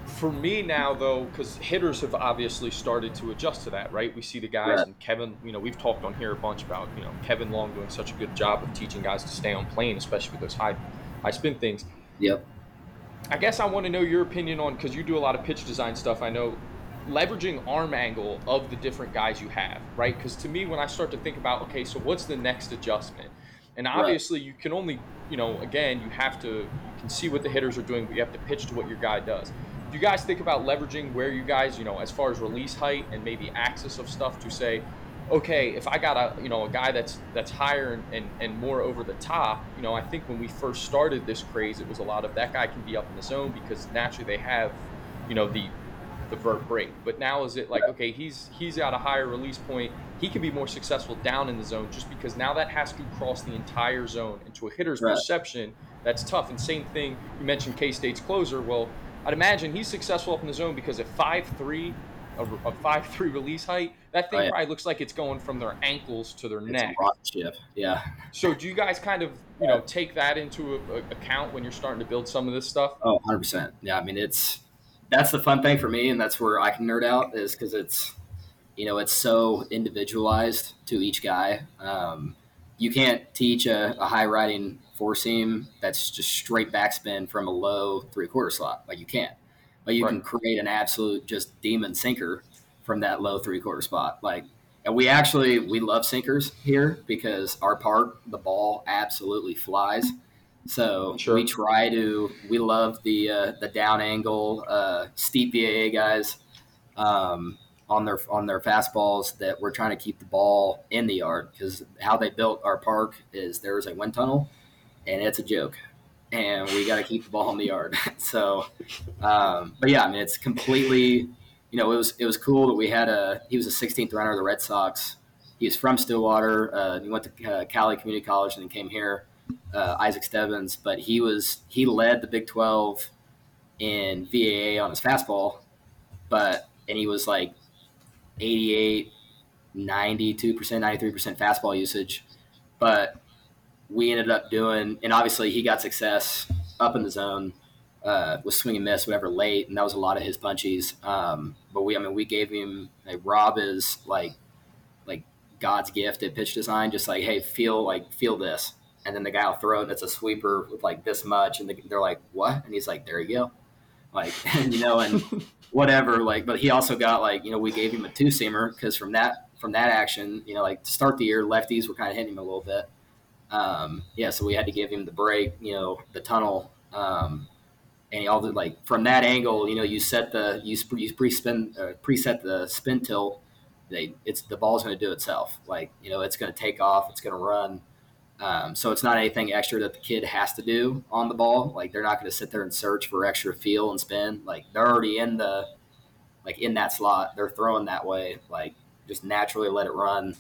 for me now though because hitters have obviously started to adjust to that right? We see the guys yeah. and Kevin you know we've talked on here a bunch about you know Kevin Long doing such a good job of teaching guys to stay on plane especially with those high high spin things. Yep I guess I want to know your opinion on because you do a lot of pitch design stuff. I know leveraging arm angle of the different guys you have, right? Because to me, when I start to think about, okay, so what's the next adjustment? And obviously, right. you can only, you know, again, you have to, you can see what the hitters are doing, but you have to pitch to what your guy does. Do you guys think about leveraging where you guys, you know, as far as release height and maybe axis of stuff to say, okay, if I got a you know a guy that's that's higher and, and, and more over the top, you know, I think when we first started this craze, it was a lot of that guy can be up in the zone because naturally they have, you know, the the vert break. But now is it like okay, he's he's at a higher release point, he can be more successful down in the zone just because now that has to cross the entire zone into a hitter's right. perception. That's tough. And same thing, you mentioned K State's closer. Well, I'd imagine he's successful up in the zone because at five three a, a five three release height, that thing oh, yeah. probably looks like it's going from their ankles to their it's neck. Yeah. So do you guys kind of you know take that into a, a account when you're starting to build some of this stuff? Oh, 100 percent. Yeah, I mean it's that's the fun thing for me, and that's where I can nerd out is because it's you know it's so individualized to each guy. Um, you can't teach a, a high riding four seam that's just straight backspin from a low three quarter slot. Like you can't but you right. can create an absolute just demon sinker from that low three quarter spot. Like, and we actually we love sinkers here because our park the ball absolutely flies. So sure. we try to we love the uh, the down angle uh, steep VAA guys um, on their on their fastballs that we're trying to keep the ball in the yard because how they built our park is there is a wind tunnel and it's a joke and we got to keep the ball in the yard. <laughs> so, um, but yeah, I mean, it's completely, you know, it was it was cool that we had a he was a 16th runner of the Red Sox. He was from Stillwater. Uh, he went to uh, Cowley Community College and then came here. Uh, Isaac Stebbins, but he was he led the Big 12 in VAA on his fastball, but and he was like 88, 92 percent, 93 percent fastball usage, but we ended up doing, and obviously he got success up in the zone uh, with swing and miss, whatever late, and that was a lot of his punchies. Um, but we, I mean, we gave him like Rob is like like God's gift at pitch design, just like hey, feel like feel this, and then the guy will throw it, and it's a sweeper with like this much, and they're like what, and he's like there you go, like <laughs> and, you know, and <laughs> whatever, like. But he also got like you know we gave him a two seamer because from that from that action, you know, like to start the year, lefties were kind of hitting him a little bit um, yeah, so we had to give him the break, you know, the tunnel, um, and all the like from that angle, you know, you set the you, you pre spin uh, preset the spin tilt. They it's the ball's going to do itself. Like you know, it's going to take off, it's going to run. Um, so it's not anything extra that the kid has to do on the ball. Like they're not going to sit there and search for extra feel and spin. Like they're already in the like in that slot. They're throwing that way. Like just naturally let it run.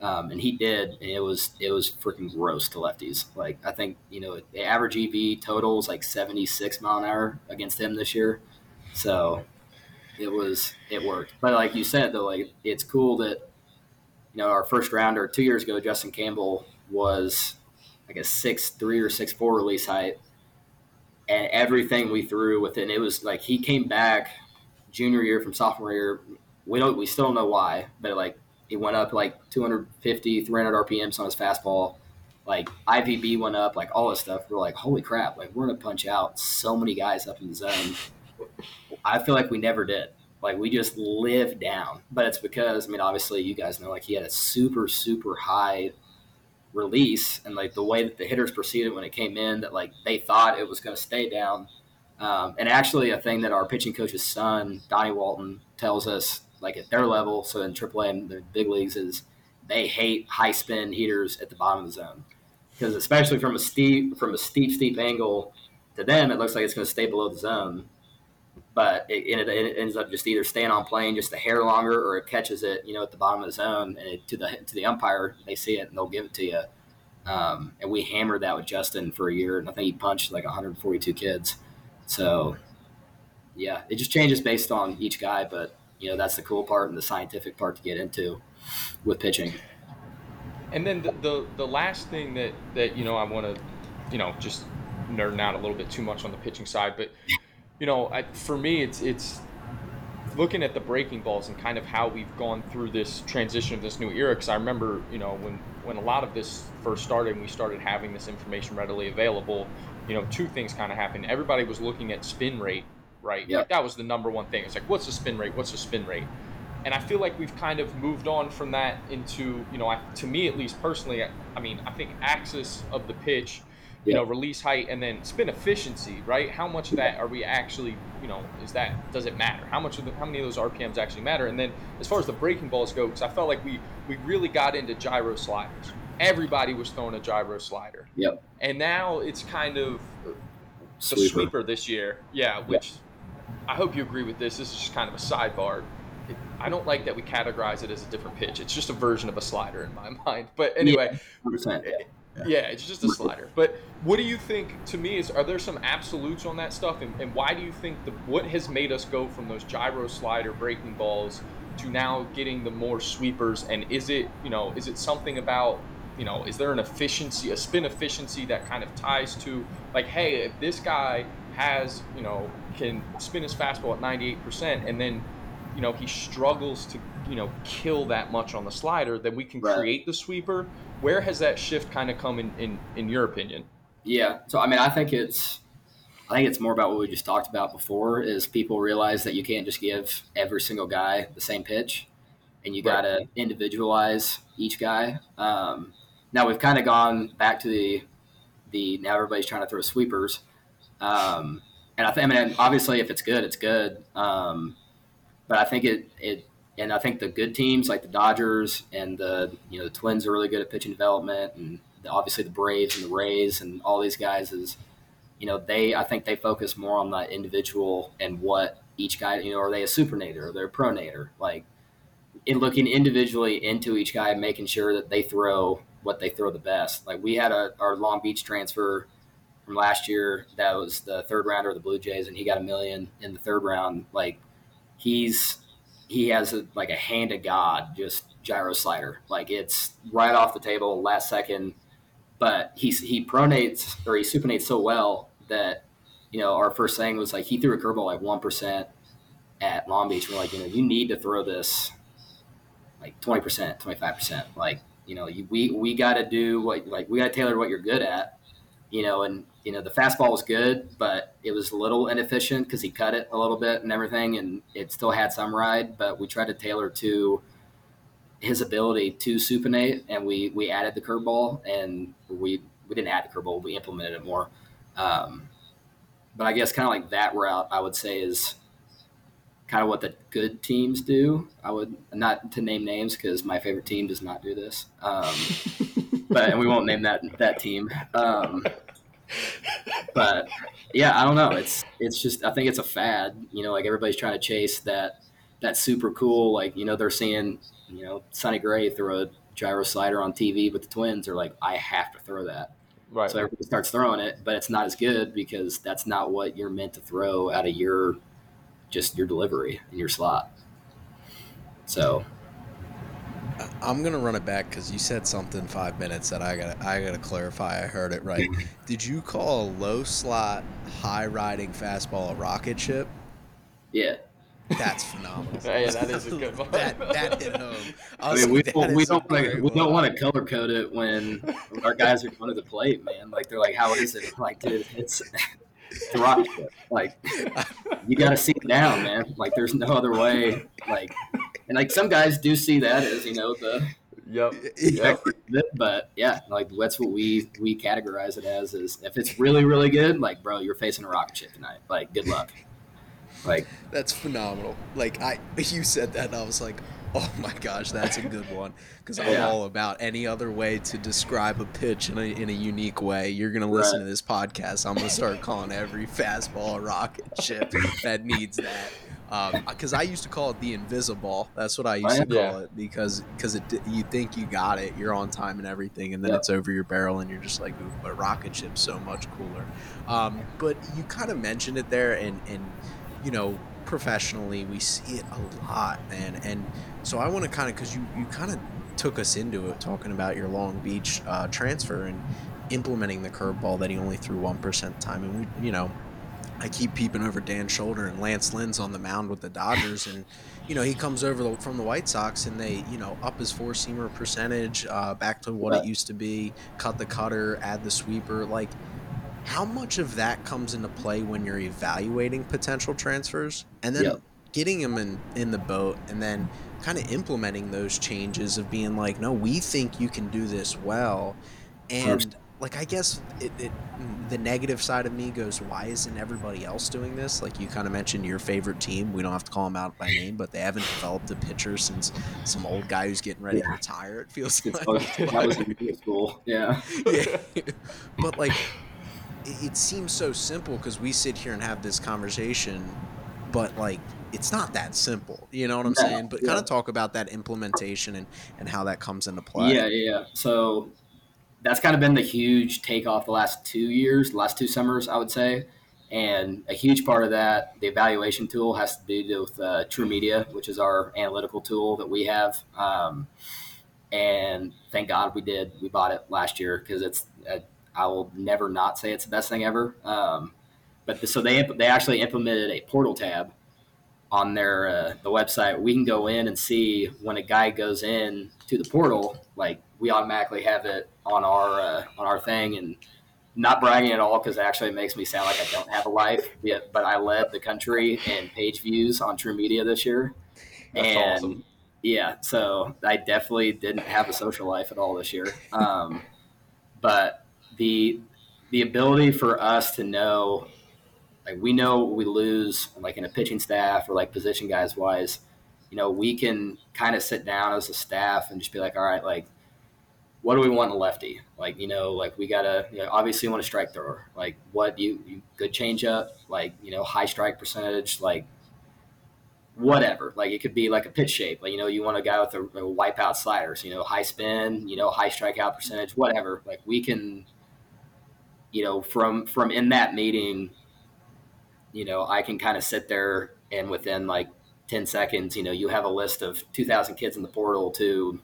Um, and he did, and it was it was freaking gross to lefties. Like I think you know the average EV total is like seventy six mile an hour against him this year, so it was it worked. But like you said though, like it's cool that you know our first rounder two years ago, Justin Campbell was like a six three or six four release height, and everything we threw within it was like he came back junior year from sophomore year. We don't we still don't know why, but like it went up like 250, 300 RPMs on his fastball. Like IVB went up, like all this stuff. We're like, holy crap! Like we're gonna punch out so many guys up in the zone. I feel like we never did. Like we just lived down, but it's because I mean, obviously, you guys know like he had a super super high release, and like the way that the hitters proceeded when it came in, that like they thought it was going to stay down. Um, and actually, a thing that our pitching coach's son, Donnie Walton, tells us like at their level, so in AAA and the big leagues, is they hate high spin heaters at the bottom of the zone because especially from a steep from a steep steep angle to them, it looks like it's going to stay below the zone. But it, it, it, ends up just either staying on plane just a hair longer, or it catches it, you know, at the bottom of the zone, and it, to the to the umpire, they see it and they'll give it to you. Um, and we hammered that with Justin for a year, and I think he punched like 142 kids. So, yeah, it just changes based on each guy, but you know that's the cool part and the scientific part to get into with pitching. And then the the, the last thing that that you know I want to you know just nerding out a little bit too much on the pitching side, but you know I, for me it's it's looking at the breaking balls and kind of how we've gone through this transition of this new era. Because I remember you know when when a lot of this first started and we started having this information readily available, you know two things kind of happened. Everybody was looking at spin rate right? Yeah. Like that was the number one thing. It's like, what's the spin rate? What's the spin rate? And I feel like we've kind of moved on from that into, you know, I, to me at least personally, I, I mean, I think axis of the pitch, you Yeah. know, release height and then spin efficiency, right? How much of that are we actually, you know, is that does it matter? How much of the, how many of those RPMs actually matter? And then as far as the breaking balls go, because I felt like we we really got into gyro sliders. Everybody was throwing a gyro slider, Yep. and now it's kind of uh, the Sweeper. sweeper this year. Yeah, which I hope you agree with this. This is just kind of a sidebar. It, I don't like that we categorize it as a different pitch. It's just a version of a slider in my <laughs> mind. But anyway, 100%. Eh, yeah, it's just a slider. But what do you think? To me, is are there some absolutes on that stuff, and, and why do you think the what has made us go from those gyro slider breaking balls to now getting the more sweepers? And is it you know is it something about you know is there an efficiency, a spin efficiency that kind of ties to like hey if this guy has you know can spin his fastball at 98% and then you know he struggles to you know kill that much on the slider then we can Right. create the sweeper where has that shift kind of come in, in in your opinion Yeah. So I mean, I think it's, I think it's more about what we just talked about before. Is people realize that you can't just give every single guy the same pitch, and you got to individualize each guy. Um, now we've kind of gone back to the, the now everybody's trying to throw sweepers, um, and I think I mean obviously if it's good, it's good. Um, but I think it it and I think the good teams like the Dodgers and the you know the Twins are really good at pitching development, and the, obviously the Braves and the Rays and all these guys is you know they I think they focus more on the individual and what each guy you know are they a supinator or they're a pronator like in looking individually into each guy, and making sure that they throw what they throw the best. Like we had a our Long Beach transfer from last year that was the third rounder of the Blue Jays, and he got a million in the third round. Like he's he has a, like a hand of God, just gyro slider. Like it's right off the table, last second. But he's he pronates or he supinates so well that you know our first thing was like he threw a curveball like one percent at Long Beach. We're like, you know, you need to throw this like twenty percent, twenty five percent. Like you know, we we got to do what like we got to tailor what you're good at. You know, and you know the fastball was good, but it was a little inefficient because he cut it a little bit and everything, and it still had some ride. But we tried to tailor to his ability to supinate, and we we added the curveball, and we we didn't add the curveball, we implemented it more. Um, but I guess kind of like that route, I would say is kind of what the good teams do. I would not to name names because my favorite team does not do this. Um, <laughs> but and we won't name that that team. Um, but yeah, I don't know. It's it's just I think it's a fad. You know, like everybody's trying to chase that that super cool. Like you know they're seeing you know Sonny Gray throw a gyro slider on TV with the twins, they're like, I have to throw that. Right. So everybody starts throwing it, but it's not as good because that's not what you're meant to throw out of your just your delivery in your slot. So I'm gonna run it back because you said something five minutes that I gotta I gotta clarify. I heard it right. Mm-hmm. Did you call a low slot, high riding fastball a rocket ship? yeah, That's <laughs> phenomenal. yeah, that is a good one. that that hit home. I, I mean, we like, don't, that we don't want to we don't want to color code it when our guys are going to the plate, man. Like they're like, how is it? Like, dude, it's it's rocket ship. Like you got to see it down, man. Like there's no other way. Like and like some guys do see that as you know the Yep. Yeah. <laughs> but yeah, like that's what we we categorize it as is if it's really really good, like bro, you're facing a rocket ship tonight. Like good luck. Like That's phenomenal. Like I, you said that, and I was like, oh my gosh, that's a good one. Because I'm Yeah. all about any other way to describe a pitch in a in a unique way. You're gonna listen Right. to this podcast. I'm gonna start calling every fastball a rocket ship that needs that. Because I used to call it the invisible. That's what I used to Yeah. call it because because it you think you got it, you're on time and everything, and then Yep. it's over your barrel, and you're just like, Ooh, but rocket ship's so much cooler. Um, but you kind of mentioned it there, and and you know, professionally, we see it a lot, man. And so I want to kind of, because you, you kind of took us into it talking about your Long Beach uh, transfer and implementing the curveball that he only threw 1% time. And we, you know, I keep peeping over Dan's shoulder and Lance Lynn's on the mound with the Dodgers. And, you know, he comes over the, from the White Sox and they, you know, up his four seamer percentage uh, back to what Right. it used to be, cut the cutter, add the sweeper. Like, how much of that comes into play when you're evaluating potential transfers and then Yep. getting them in, in the boat and then kind of implementing those changes of being like no we think you can do this well and First. Like i guess it, it mm, the negative side of me goes why isn't everybody else doing this like you kind of mentioned your favorite team we don't have to call them out by name but they haven't developed a pitcher since some old guy who's getting ready to retire it feels <laughs> it's like that was in middle school. Yeah. <laughs> yeah. but like it, it seems so simple because we sit here and have this conversation but like it's not that simple you know what i'm No, saying but yeah. kind of talk about that implementation and and how that comes into play Yeah, yeah, yeah. So that's kind of been the huge takeoff the last two years, last two summers, I would say. And a huge part of that, the evaluation tool, has to do with uh, TruMedia, which is our analytical tool that we have. Um, and thank God we did. We bought it last year because it's. Uh, I will never not say it's the best thing ever. Um, but the, so they they actually implemented a portal tab on their uh, the website. We can go in and see when a guy goes in to the portal. Like we automatically have it on our uh, on our thing, and not bragging at all because it actually makes me sound like I don't have a life. Yet, but I led the country in page views on TruMedia this year. That's and awesome. yeah, so I definitely didn't have a social life at all this year. Um, but the the ability for us to know, like we know we lose, like in a pitching staff or like position guys wise, you know, we can kind of sit down as a staff and just be like, all right, like what do we want in a lefty? Like, you know, like we gotta, you know, obviously want a strike thrower. Like, what you, you good changeup? Like, you know, high strike percentage. Like, whatever. Like, it could be like a pitch shape. Like, you know, you want a guy with a, a wipeout sliders. You know, high spin. You know, high strikeout percentage. Whatever. Like, we can, you know, from from in that meeting, you know, I can kind of sit there and within like 10 seconds, you know, you have a list of 2,000 kids in the portal to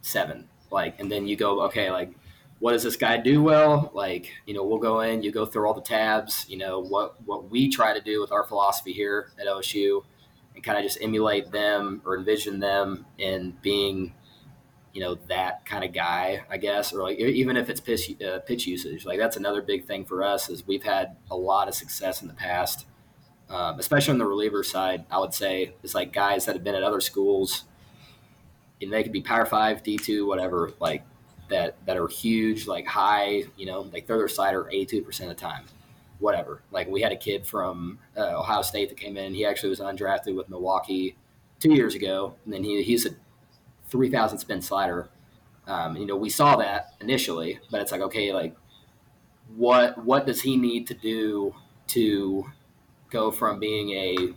seven. Like, and then you go, okay, like, what does this guy do well? Like, you know, we'll go in, you go through all the tabs, you know, what, what we try to do with our philosophy here at OSU and kind of just emulate them or envision them in being, you know, that kind of guy, I guess, or like, even if it's pitch, uh, pitch usage, like that's another big thing for us is we've had a lot of success in the past, um, especially on the reliever side, I would say it's like guys that have been at other schools and they could be power five, D two, whatever, like that that are huge, like high, you know, like throw their slider eighty two percent of the time. Whatever. Like we had a kid from uh, Ohio State that came in. He actually was undrafted with Milwaukee two years ago, and then he he's a three thousand spin slider. Um, you know, we saw that initially, but it's like okay, like what what does he need to do to go from being a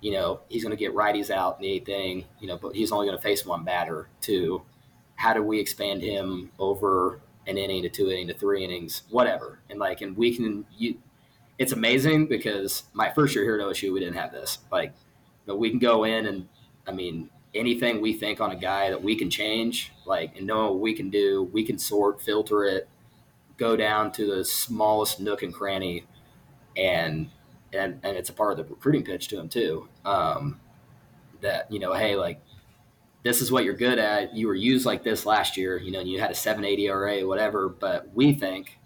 you know, he's going to get righties out in the eighth inning, you know, but he's only going to face one batter to, how do we expand him over an inning to two inning to three innings, whatever. And like, and we can, you, it's amazing because my first year here at OSU, we didn't have this. Like, but we can go in and, I mean, anything we think on a guy that we can change, like, and know what we can do, we can sort, filter it, go down to the smallest nook and cranny, and and and it's a part of the recruiting pitch to him too. Um, that you know, hey, like this is what you're good at. You were used like this last year, you know, you had a 780 ERA, whatever. But we think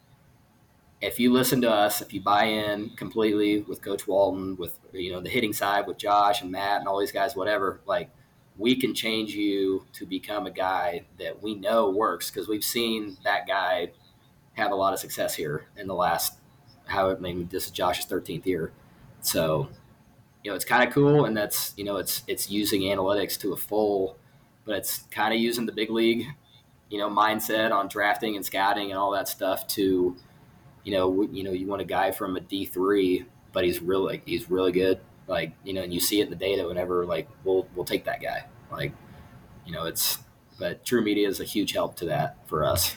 if you listen to us, if you buy in completely with Coach Walton, with you know the hitting side with Josh and Matt and all these guys, whatever, like we can change you to become a guy that we know works because we've seen that guy have a lot of success here in the last how I mean this is Josh's 13th year. So, you know, it's kind of cool and that's, you know, it's it's using analytics to a full but it's kind of using the big league, you know, mindset on drafting and scouting and all that stuff to you know, you know, you want a guy from a D3 but he's really he's really good like you know and you see it in the data whenever like we'll we'll take that guy. Like you know it's but TruMedia is a huge help to that for us.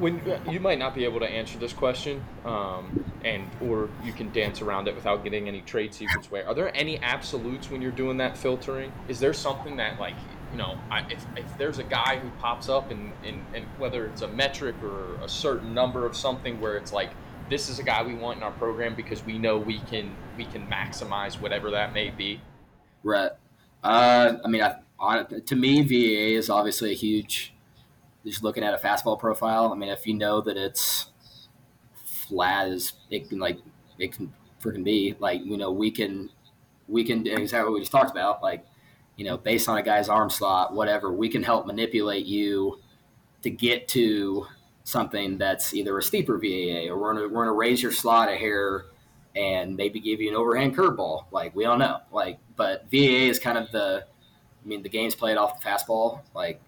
When you might not be able to answer this question um, and or you can dance around it without getting any trade secrets away are there any absolutes when you're doing that filtering? Is there something that like you know I, if, if there's a guy who pops up and, and, and whether it's a metric or a certain number of something where it's like this is a guy we want in our program because we know we can we can maximize whatever that may be. Right. Uh, I mean, I, to me, VAA is obviously a huge. Just looking at a fastball profile. I mean, if you know that it's flat as it can like it can freaking be, like you know, we can we can exactly what we just talked about, like you know, based on a guy's arm slot, whatever, we can help manipulate you to get to something that's either a steeper VAA or we're gonna we're gonna raise your slot a hair and maybe give you an overhand curveball. Like we don't know. Like, but VAA is kind of the I mean the game's played off the fastball. Like,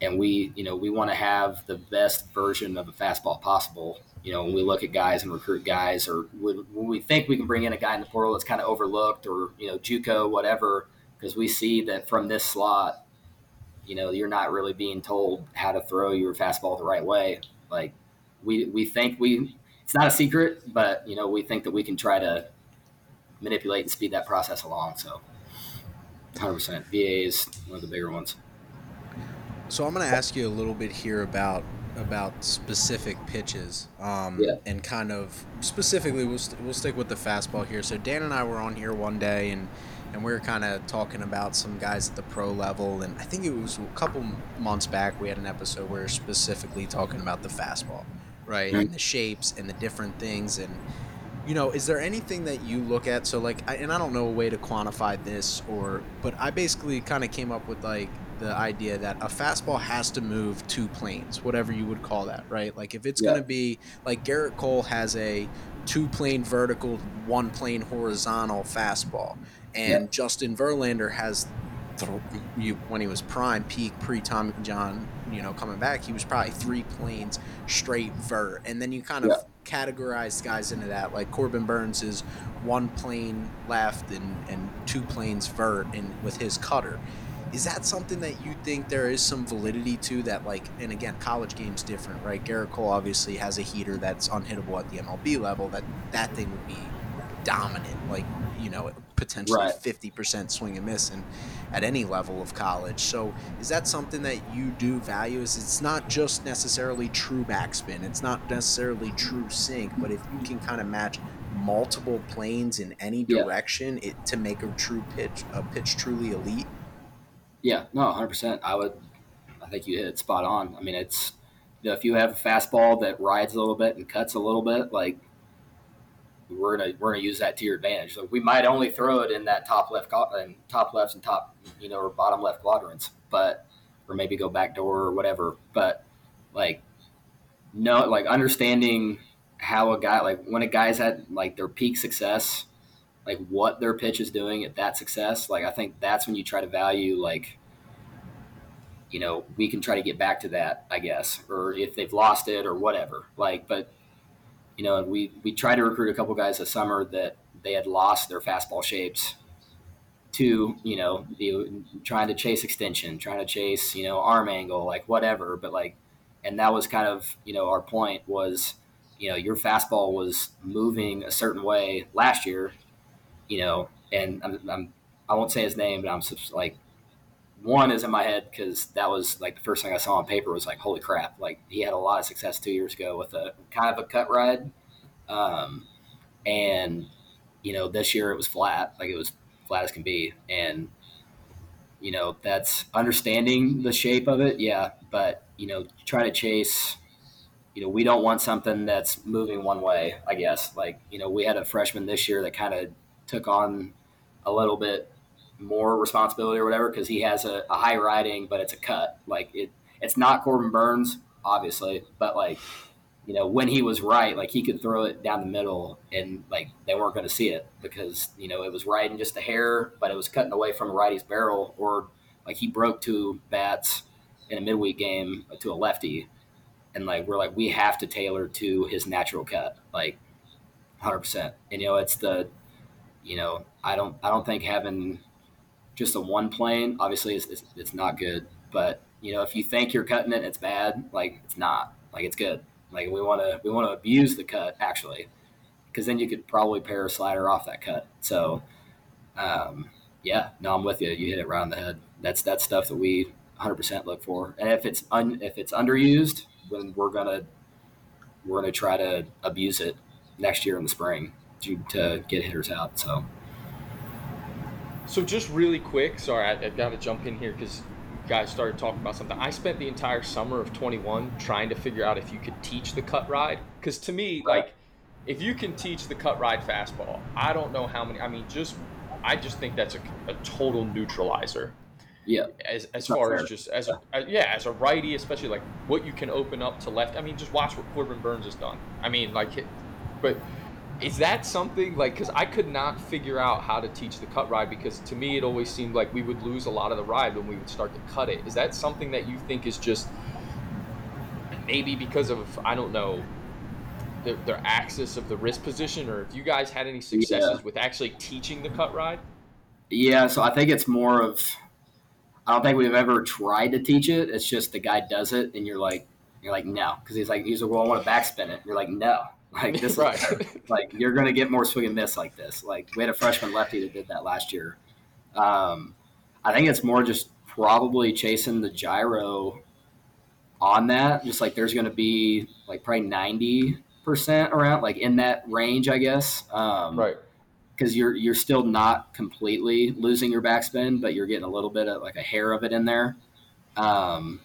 and we you know we want to have the best version of a fastball possible. You know, when we look at guys and recruit guys, or when we think we can bring in a guy in the portal that's kind of overlooked, or you know, JUCO, whatever, because we see that from this slot you know, you're not really being told how to throw your fastball the right way. Like we we think we it's not a secret, but you know, we think that we can try to manipulate and speed that process along. So 100% VA is one of the bigger ones. So I'm going to ask you a little bit here about about specific pitches, um, yeah. and kind of specifically, we'll, we st- we'll stick with the fastball here. So Dan and I were on here one day, and and we were kind of talking about some guys at the pro level. And I think it was a couple months back we had an episode where we specifically talking about the fastball, right, mm-hmm. and the shapes and the different things. And you know, is there anything that you look at? So like, I, and I don't know a way to quantify this, or but I basically kind of came up with like the idea that a fastball has to move two planes, whatever you would call that, right? Like if it's yeah. going to be like Gerrit Cole has a two plane vertical, one plane horizontal fastball and yeah. Justin Verlander has th- you, when he was prime peak pre Tommy John, you know, coming back, he was probably three planes straight vert, and then you kind of yeah. categorize guys into that. Like Corbin Burnes is one plane left and and two planes vert, and with his cutter. Is that something that you think there is some validity to that? Like, and again, college game's different, right? Gerrit Cole obviously has a heater that's unhittable at the MLB level. That that thing would be dominant, like you know, potentially fifty right. percent swing and miss, and at any level of college. So, is that something that you do value? Is it's not just necessarily true backspin, it's not necessarily true sink, but if you can kind of match multiple planes in any direction, yeah. it to make a true pitch, a pitch truly elite. Yeah, no, hundred percent. I would. I think you hit it spot on. I mean, it's you know, if you have a fastball that rides a little bit and cuts a little bit, like we're gonna we're gonna use that to your advantage. So we might only throw it in that top left and top lefts and top you know or bottom left quadrants, but or maybe go back door or whatever. But like no, like understanding how a guy like when a guy's at like their peak success, like what their pitch is doing at that success. Like I think that's when you try to value like you know we can try to get back to that I guess or if they've lost it or whatever. Like but you know, we we tried to recruit a couple guys this summer that they had lost their fastball shapes to you know the, trying to chase extension, trying to chase you know arm angle, like whatever. But like, and that was kind of you know our point was you know your fastball was moving a certain way last year, you know, and I'm, I'm I won't say his name, but I'm like one is in my head because that was like the first thing I saw on paper was like, holy crap! Like he had a lot of success two years ago with a kind of a cut ride, um, and you know this year it was flat, like it was flat as can be, and you know that's understanding the shape of it, yeah. But you know, try to chase. You know, we don't want something that's moving one way. I guess, like you know, we had a freshman this year that kind of took on a little bit more responsibility or whatever because he has a, a, high riding, but it's a cut. Like it, it's not Corbin Burnes, obviously, but like you know when he was right, like he could throw it down the middle and like they weren't going to see it because you know it was riding just a hair, but it was cutting away from a righty's barrel, or like he broke two bats in a midweek game to a lefty, and like we're like we have to tailor to his natural cut, like hundred percent. And you know it's the you know I don't I don't think having just a one plane, obviously it's, it's, it's not good. But you know, if you think you're cutting it, it's bad. Like it's not. Like it's good. Like we want to we want to abuse the cut actually, because then you could probably pair a slider off that cut. So, um, yeah, no, I'm with you. You hit it right on the head. That's that stuff that we 100% look for. And if it's un, if it's underused, then we're gonna we're gonna try to abuse it next year in the spring to, to get hitters out. So. So just really quick, sorry, I, I got to jump in here because guys started talking about something. I spent the entire summer of 21 trying to figure out if you could teach the cut ride. Because to me, like, if you can teach the cut ride fastball, I don't know how many. I mean, just I just think that's a, a total neutralizer. Yeah. As, as far fair. as just as a, yeah as a righty, especially like what you can open up to left. I mean, just watch what Corbin Burnes has done. I mean, like, but is that something like because I could not figure out how to teach the cut ride because to me it always seemed like we would lose a lot of the ride when we would start to cut it. Is that something that you think is just maybe because of I don't know their, their axis of the wrist position, or if you guys had any successes yeah. with actually teaching the cut ride? Yeah, so I think it's more of I don't think we've ever tried to teach it. It's just the guy does it, and you're like you're like no because he's like he's like well I want to backspin it. You're like no <laughs> like this, <laughs> right. <laughs> like you're going to get more swing and miss like this. Like we had a freshman lefty that did that last year. Um, I think it's more just probably chasing the gyro on that. Just like there's going to be like probably ninety percent around, like in that range, I guess. Um, right. Because you're you're still not completely losing your backspin, but you're getting a little bit of like a hair of it in there. Um,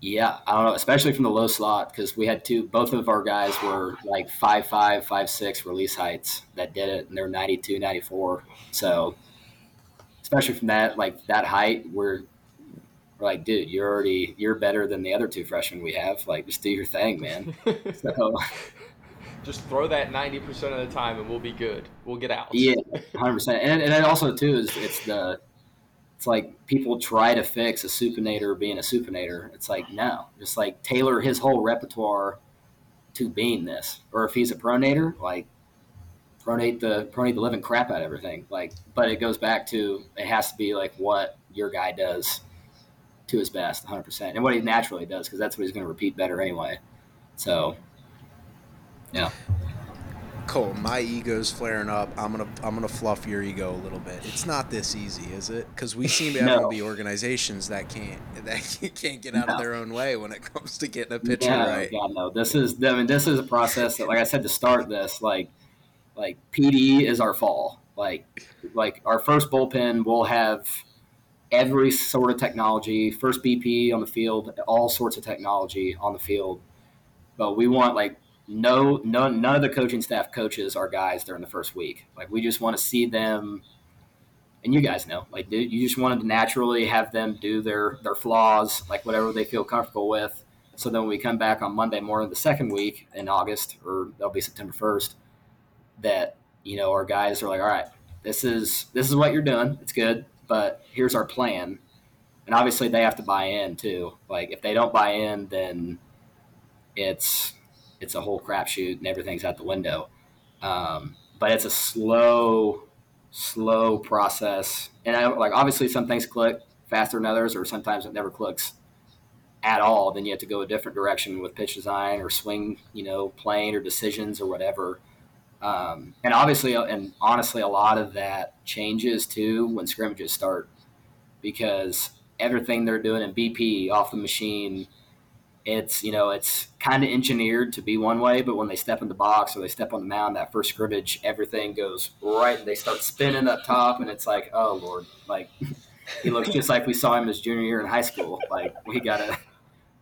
yeah, I don't know, especially from the low slot because we had two. Both of our guys were like five five, five six release heights that did it, and they're 92, 94. So, especially from that like that height, we're, we're like, dude, you're already you're better than the other two freshmen we have. Like, just do your thing, man. <laughs> so. Just throw that ninety percent of the time, and we'll be good. We'll get out. Yeah, hundred percent. And and then also too is it's the it's like people try to fix a supinator being a supinator. It's like no, just like tailor his whole repertoire to being this. Or if he's a pronator, like pronate the pronate the living crap out of everything. Like, but it goes back to it has to be like what your guy does to his best, 100, percent and what he naturally does because that's what he's going to repeat better anyway. So, yeah. Cole, my ego's flaring up. I'm gonna I'm gonna fluff your ego a little bit. It's not this easy, is it? Because we seem to have no. the organizations that can't that <laughs> can't get out no. of their own way when it comes to getting a pitcher yeah, right. Yeah, no. This is I mean this is a process that, like I said to start this, like like PD is our fall. Like like our first bullpen will have every sort of technology, first BP on the field, all sorts of technology on the field. But we want like no, none, none of the coaching staff coaches our guys during the first week. Like we just want to see them, and you guys know, like dude, you just wanted to naturally have them do their their flaws, like whatever they feel comfortable with. So then when we come back on Monday morning, the second week in August, or that'll be September first, that you know our guys are like, all right, this is this is what you're doing. It's good, but here's our plan. And obviously they have to buy in too. Like if they don't buy in, then it's it's a whole crapshoot and everything's out the window. Um, but it's a slow slow process. And I, like obviously some things click faster than others, or sometimes it never clicks at all. Then you have to go a different direction with pitch design or swing, you know, plane or decisions or whatever. Um, and obviously, and honestly, a lot of that changes too when scrimmages start because everything they're doing in BP off the machine it's you know it's kind of engineered to be one way but when they step in the box or they step on the mound that first scrimmage everything goes right they start spinning up top and it's like oh lord like <laughs> he looks just like we saw him his junior year in high school. Like we gotta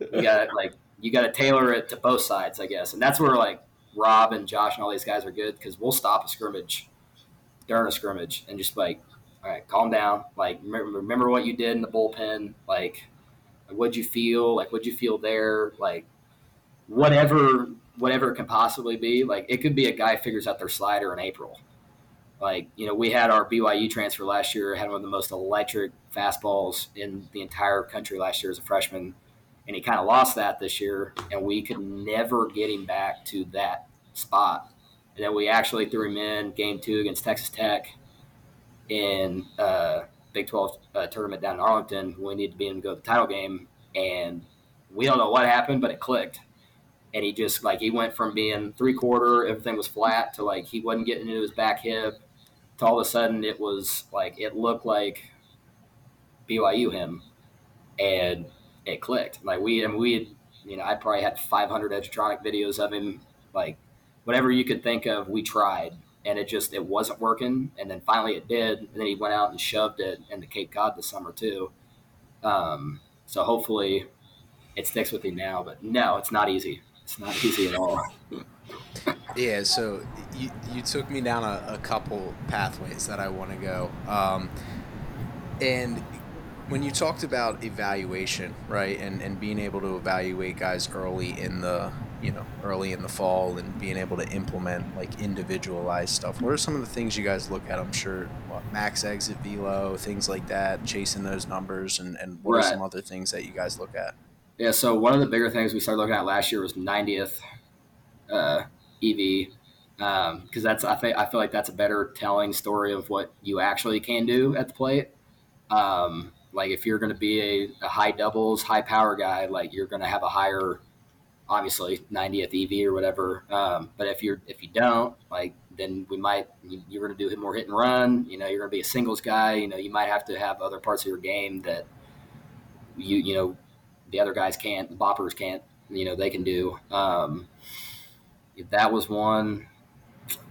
we gotta like you gotta tailor it to both sides i guess. And that's where like rob and josh and all these guys are good because we'll stop a scrimmage during a scrimmage and just like all right calm down. Like remember what you did in the bullpen. Like like, what'd you feel? Like, what'd you feel there? Like, whatever, whatever it can possibly be. Like, it could be a guy figures out their slider in April. Like, you know, we had our BYU transfer last year, had one of the most electric fastballs in the entire country last year as a freshman. And he kind of lost that this year, and we could never get him back to that spot. And then we actually threw him in game two against Texas Tech in uh, Big 12 uh, tournament down in Arlington. We needed to be in to go to the title game, and we don't know what happened, but it clicked. And he just like he went from being three quarter, everything was flat, to like he wasn't getting into his back hip. To all of a sudden, it was like it looked like BYU him, and it clicked. Like we and we you know, I probably had 500 Edgertronic videos of him, like whatever you could think of. We tried, and it just it wasn't working. And then finally it did, and then he went out and shoved it into Cape Cod this summer too. Um, so hopefully it sticks with him now. But no, it's not easy. It's not <laughs> easy at all. yeah. So you you took me down a, a couple pathways that I want to go, um, and when you talked about evaluation, right, and, and being able to evaluate guys early in the you know early in the fall and being able to implement like individualized stuff. What are some of the things you guys look at? I'm sure what, max exit velo things like that chasing those numbers and, and what right. are some other things that you guys look at? Yeah so one of the bigger things we started looking at last year was 90th uh, ev because um, that's I, think, I feel like that's a better telling story of what you actually can do at the plate. Um, like if you're going to be a, a high doubles high power guy like you're going to have a higher obviously 90th EV or whatever. Um, but if you're if you don't, like then we might you're going to do more hit and run. You know, you're going to be a singles guy. You know, you might have to have other parts of your game that you you know the other guys can't, the boppers can't. You know, they can do. Um, if that was one,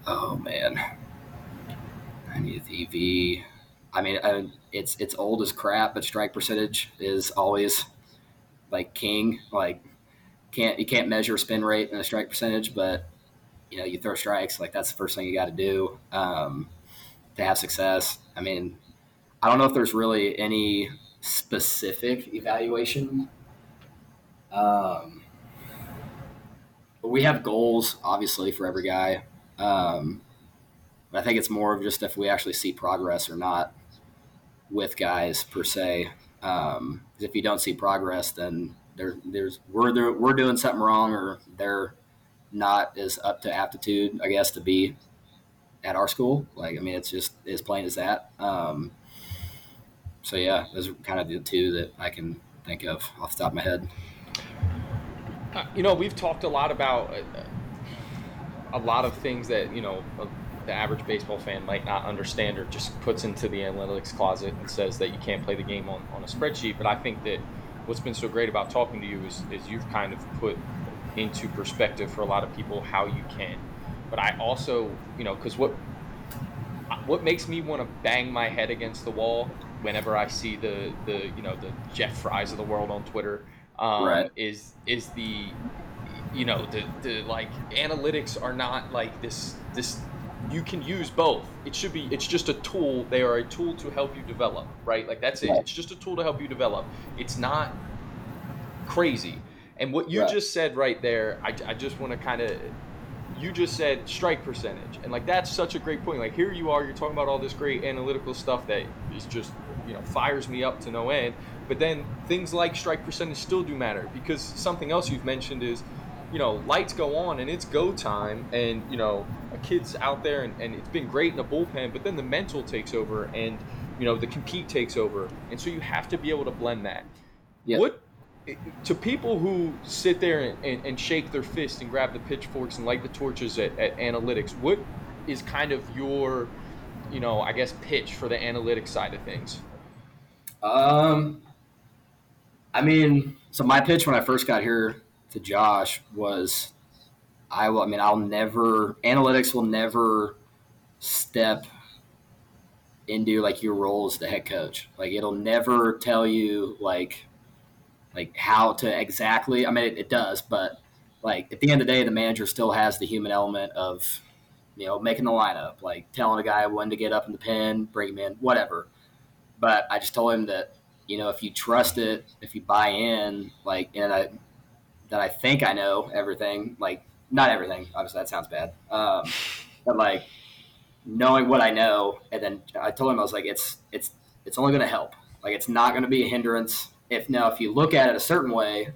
oh man, 90th EV. I mean, I, it's it's old as crap, but strike percentage is always like king. Like can't you can't measure spin rate and a strike percentage, but you know you throw strikes like that's the first thing you got to do um, to have success. I mean, I don't know if there's really any specific evaluation. Um, but we have goals, obviously, for every guy. Um, but I think it's more of just if we actually see progress or not with guys per se. Um, if you don't see progress, then there, there's we're there, we're doing something wrong, or they're not as up to aptitude, I guess, to be at our school. Like, I mean, it's just as plain as that. Um, so yeah, those are kind of the two that I can think of off the top of my head. Uh, you know, we've talked a lot about uh, a lot of things that you know the average baseball fan might not understand or just puts into the analytics closet and says that you can't play the game on, on a spreadsheet. But I think that what's been so great about talking to you is, is you've kind of put into perspective for a lot of people how you can. But I also, you know, because what what makes me want to bang my head against the wall whenever I see the the you know the Jeff Fryes of the world on Twitter um, right. is is the you know the the like analytics are not like this this you can use both. It should be it's just a tool. They are a tool to help you develop, right? Like that's it. It's just a tool to help you develop. It's not crazy. And what you right. just said right there, I, I just want to kind of you just said strike percentage and like that's such a great point like here you are you're talking about all this great analytical stuff that is just you know fires me up to no end but then things like strike percentage still do matter because something else you've mentioned is you know, lights go on and it's go time, and you know, a kid's out there and, and it's been great in the bullpen, but then the mental takes over and you know the compete takes over, and so you have to be able to blend that. Yeah. What to people who sit there and, and, and, shake their fist and grab the pitchforks and light the torches at, at analytics, what is kind of your, you know, I guess pitch for the analytics side of things? Um, I mean, so my pitch when I first got here to Josh was, I will. I mean, I'll never analytics will never step into like your role as the head coach. Like it'll never tell you like like how to exactly. I mean, it, it does, but like at the end of the day, the manager still has the human element of you know making the lineup, like telling a guy when to get up in the pen, bring him in, whatever. But I just told him that you know if you trust it, if you buy in, like and I that I think I know everything, like not everything. Obviously, that sounds bad, um, <laughs> but like knowing what I know, and then I told him I was like, it's it's it's only going to help. Like it's not going to be a hindrance. If now if you look at it a certain way,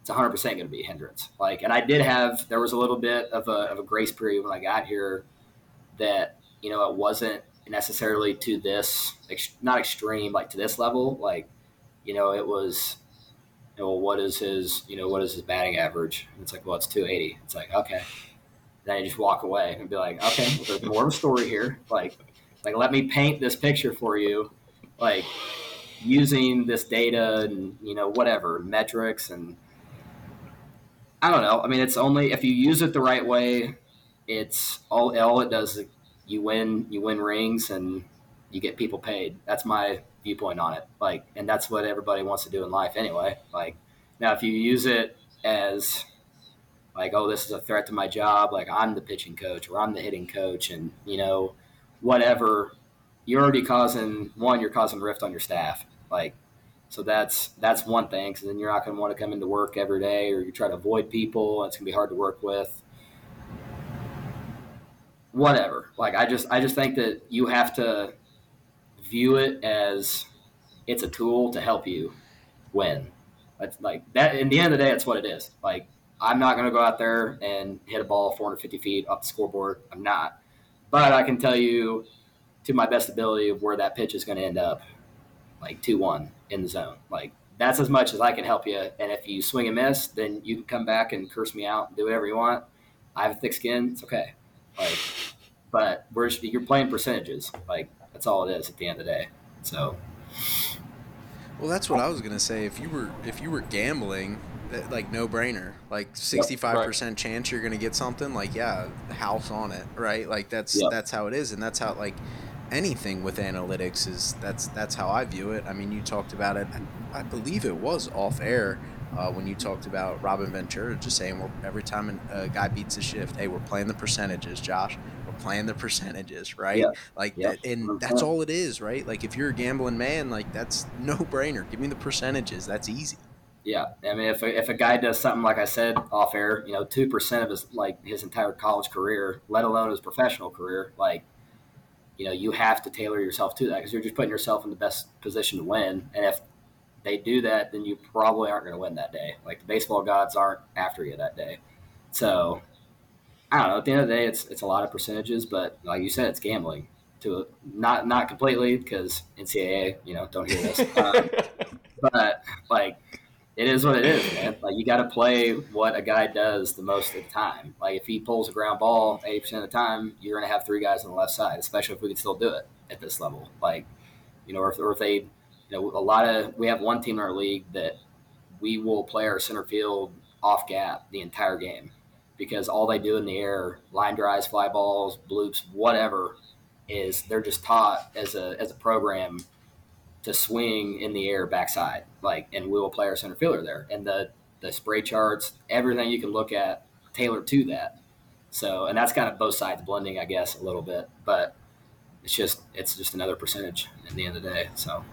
it's 100 percent going to be a hindrance. Like, and I did have there was a little bit of a of a grace period when I got here that you know it wasn't necessarily to this not extreme like to this level like you know it was well, what is his you know what is his batting average and it's like well it's 280 it's like okay then you just walk away and be like, okay, well, there's more of a story here. Like, like let me paint this picture for you, like using this data and you know whatever metrics and I don't know. I mean, it's only if you use it the right way, it's all all it does is you win you win rings and you get people paid. That's my viewpoint on it. Like, and that's what everybody wants to do in life anyway. Like, now if you use it as like, oh, this is a threat to my job. Like, I'm the pitching coach or I'm the hitting coach, and you know, whatever. You're already causing one. You're causing rift on your staff. Like, so that's that's one thing. Because then you're not going to want to come into work every day, or you try to avoid people. it's going to be hard to work with. Whatever. Like, I just I just think that you have to view it as it's a tool to help you win. That's like that. In the end of the day, that's what it is. Like I'm not going to go out there and hit a ball 450 feet up the scoreboard. I'm not. But I can tell you to my best ability of where that pitch is going to end up, like 2 1 in the zone. Like, that's as much as I can help you. And if you swing and miss, then you can come back and curse me out and do whatever you want. I have a thick skin. It's okay. Like, but we're you're playing percentages. Like, that's all it is at the end of the day. So. Well, that's what I was gonna say. If you were if you were gambling, like no brainer. Like sixty five percent chance you're gonna get something. Like yeah, house on it, right? Like that's yep. that's how it is, and that's how like anything with analytics is. That's that's how I view it. I mean, you talked about it. I, I believe it was off air. Uh, when you talked about Robin Ventura, just saying well, every time a guy beats a shift, hey, we're playing the percentages, Josh. Playing the percentages, right? Yeah. Like, yeah. That, and that's all it is, right? Like, if you're a gambling man, like that's <laughs> no brainer. Give me the percentages. That's easy. Yeah, I mean, if a, if a guy does something like I said off air, you know, two percent of his like his entire college career, let alone his professional career, like, you know, you have to tailor yourself to that because you're just putting yourself in the best position to win. And if they do that, then you probably aren't going to win that day. Like the baseball gods aren't after you that day. So I don't know. At the end of the day, it's it's a lot of percentages, but like you said, it's gambling. To not not completely because NCAA, you know, don't hear this. <laughs> Um, but like it is what it is, man. Like you got to play what a guy does the most of the time. Like if he pulls a ground ball eighty percent of the time, you're gonna have three guys on the left side, especially if we can still do it at this level. Like, you know, or if, or if they, you know, a lot of we have one team in our league that we will play our center field off gap the entire game because all they do in the air, line drives, fly balls, bloops, whatever, is they're just taught as a as a program to swing in the air backside, like, and we will play our center fielder there. And the the spray charts, everything you can look at, tailored to that. So, and that's kind of both sides blending, I guess, a little bit, but it's just it's just another percentage at the end of the day. So.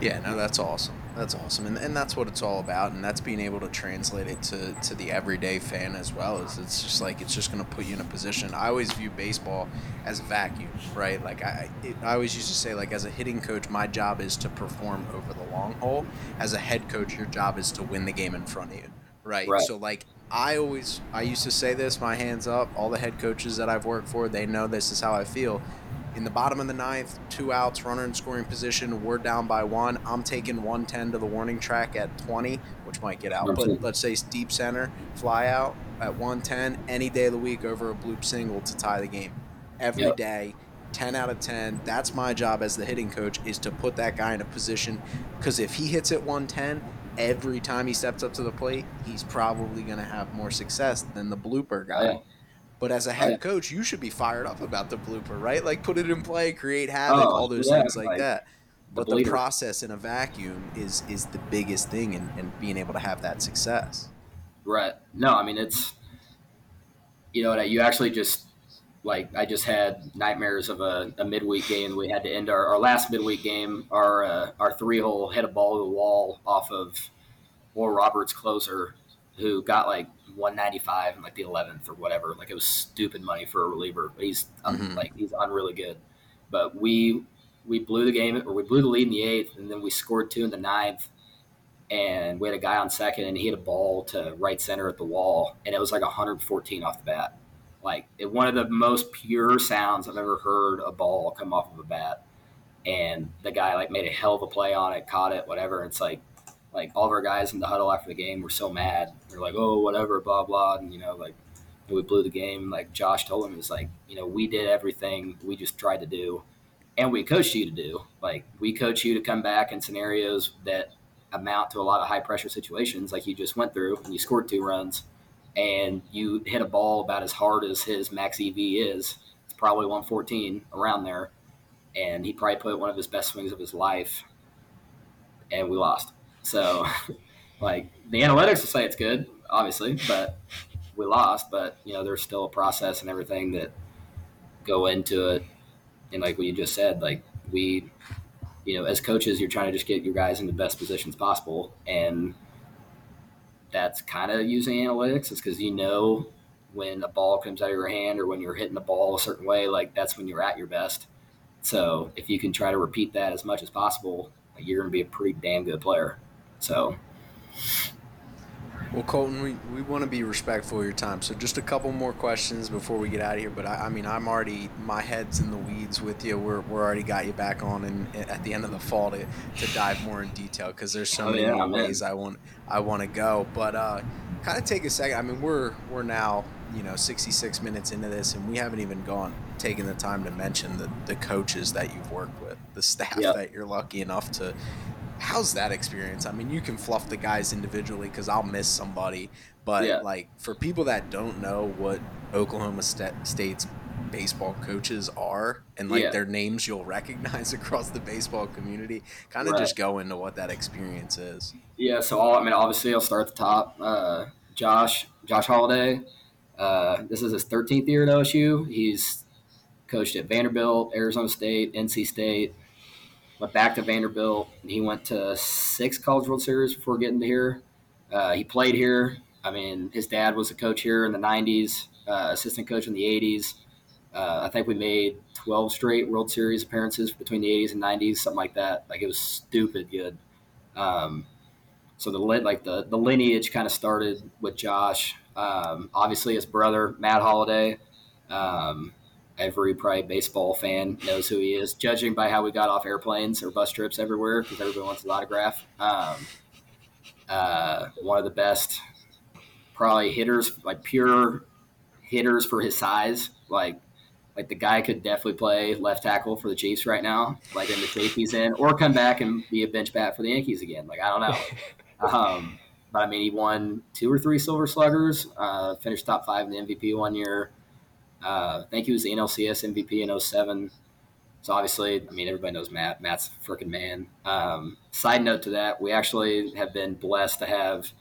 Yeah, no, that's awesome. That's awesome, and, and that's what it's all about, and that's being able to translate it to, to the everyday fan as well. Is it's just like it's just going to put you in a position. I always view baseball as a vacuum, right? Like I, it, I always used to say, like as a hitting coach, my job is to perform over the long haul. As a head coach, your job is to win the game in front of you, right? right. So like I always I used to say this, my hands up. All the head coaches that I've worked for, they know this is how I feel. In the bottom of the ninth, two outs, runner in scoring position, we're down by one. I'm taking 110 to the warning track at 20, which might get out, but let's say deep center, fly out at 110 any day of the week over a bloop single to tie the game. every yep. day. 10 out of 10. That's my job as the hitting coach is to put that guy in a position because if he hits it 110 every time he steps up to the plate, he's probably going to have more success than the blooper guy. Yeah. But as a head yeah. coach, you should be fired up about the blooper, right? Like put it in play, create havoc, oh, all those yeah, things like, like that. But the, the process in a vacuum is is the biggest thing in, in being able to have that success. Right. No, I mean it's you know you actually just like I just had nightmares of a, a midweek game. We had to end our, our last midweek game. Our uh, our three hole hit a ball to the wall off of Will Roberts closer, who got like 195 and like the 11th or whatever. Like it was stupid money for a reliever. But he's mm-hmm. like he's unreally good. But we we blew the game or we blew the lead in the eighth, and then we scored two in the ninth. And we had a guy on second, and he hit a ball to right center at the wall, and it was like 114 off the bat like it, one of the most pure sounds I've ever heard a ball come off of a bat. And the guy like made a hell of a play on it, caught it, whatever. It's like like all of our guys in the huddle after the game were so mad. They're like, oh, whatever, blah blah, and you know, like we blew the game. Like Josh told him, it's like you know, we did everything we just tried to do, and we coached you to do. Like we coach you to come back in scenarios that amount to a lot of high pressure situations, like you just went through, and you scored two runs and you hit a ball about as hard as his max EV is, it's probably 114 around there, and he probably put one of his best swings of his life, and we lost. So, <laughs> like the analytics will say it's good, obviously, but we lost. But you know, there's still a process and everything that go into it, and like what you just said, like we, you know, as coaches, you're trying to just get your guys in the best positions possible, and that's kind of using analytics is because you know when a ball comes out of your hand or when you're hitting the ball a certain way, like that's when you're at your best. So if you can try to repeat that as much as possible, you're going to be a pretty damn good player. So well, Colton, we, we want to be respectful of your time. So just a couple more questions before we get out of here. But I, I mean, I'm already my head's in the weeds with you. We're, we're already got you back on and at the end of the fall to, to dive more in detail because there's so oh, many yeah, ways I want I want to go. But uh, kind of take a second. I mean, we're we're now you know 66 minutes into this and we haven't even gone taken the time to mention the, the coaches that you've worked with the staff yep. that you're lucky enough to how's that experience? I mean, you can fluff the guys individually because I'll miss somebody, but yeah. like for people that don't know what Oklahoma St- State's baseball coaches are and like yeah. their names you'll recognize <laughs> across the baseball community, kind of right. just go into what that experience is. Yeah, so I'll, I mean, obviously, I'll start at the top. Uh, Josh, Josh Holliday. Uh, this is his 13th year at OSU. He's coached at Vanderbilt, Arizona State, NC State went back to Vanderbilt. He went to six College World Series before getting to here. Uh, he played here. I mean, his dad was a coach here in the 90s, uh, assistant coach in the 80s. Uh, I think we made 12 straight World Series appearances between the 80s and 90s, something like that. Like it was stupid good. Um, so the like the the lineage kind of started with Josh. Um, obviously, his brother Matt Holliday. Um, every probably baseball fan knows who he is, judging by how we got off airplanes or bus trips everywhere because everybody wants an autograph. Um, uh, one of the best, probably hitters, like pure hitters for his size. Like, like the guy could definitely play left tackle for the Chiefs right now, like in the shape he's in, or come back and be a bench bat for the Yankees again. Like I don't know. <laughs> um, but I mean, he won two or three Silver Sluggers, uh, finished top five in the MVP one year. Uh, I think was the NLCS MVP in 07. So obviously, I mean, everybody knows Matt. Matt's a freaking man. Um, side note to that, we actually have been blessed to have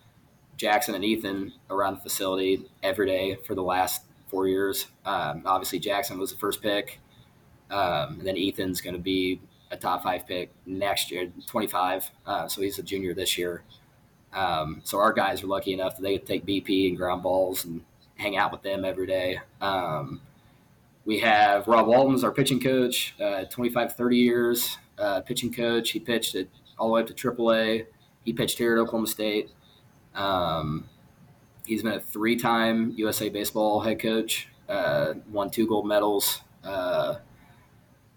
Jackson and Ethan around the facility every day for the last four years. Um, obviously, Jackson was the first pick, um, and then Ethan's going to be a top five pick next year, 25. Uh, so he's a junior this year. Um, so our guys are lucky enough that they can take BP and ground balls and hang out with them every day. Um, we have Rob Walton's our pitching coach, uh, 25, 30 years uh, pitching coach. He pitched it all the way up to AAA. He pitched here at Oklahoma State. Um, he's been a three-time USA baseball head coach. Uh, won two gold medals. Uh,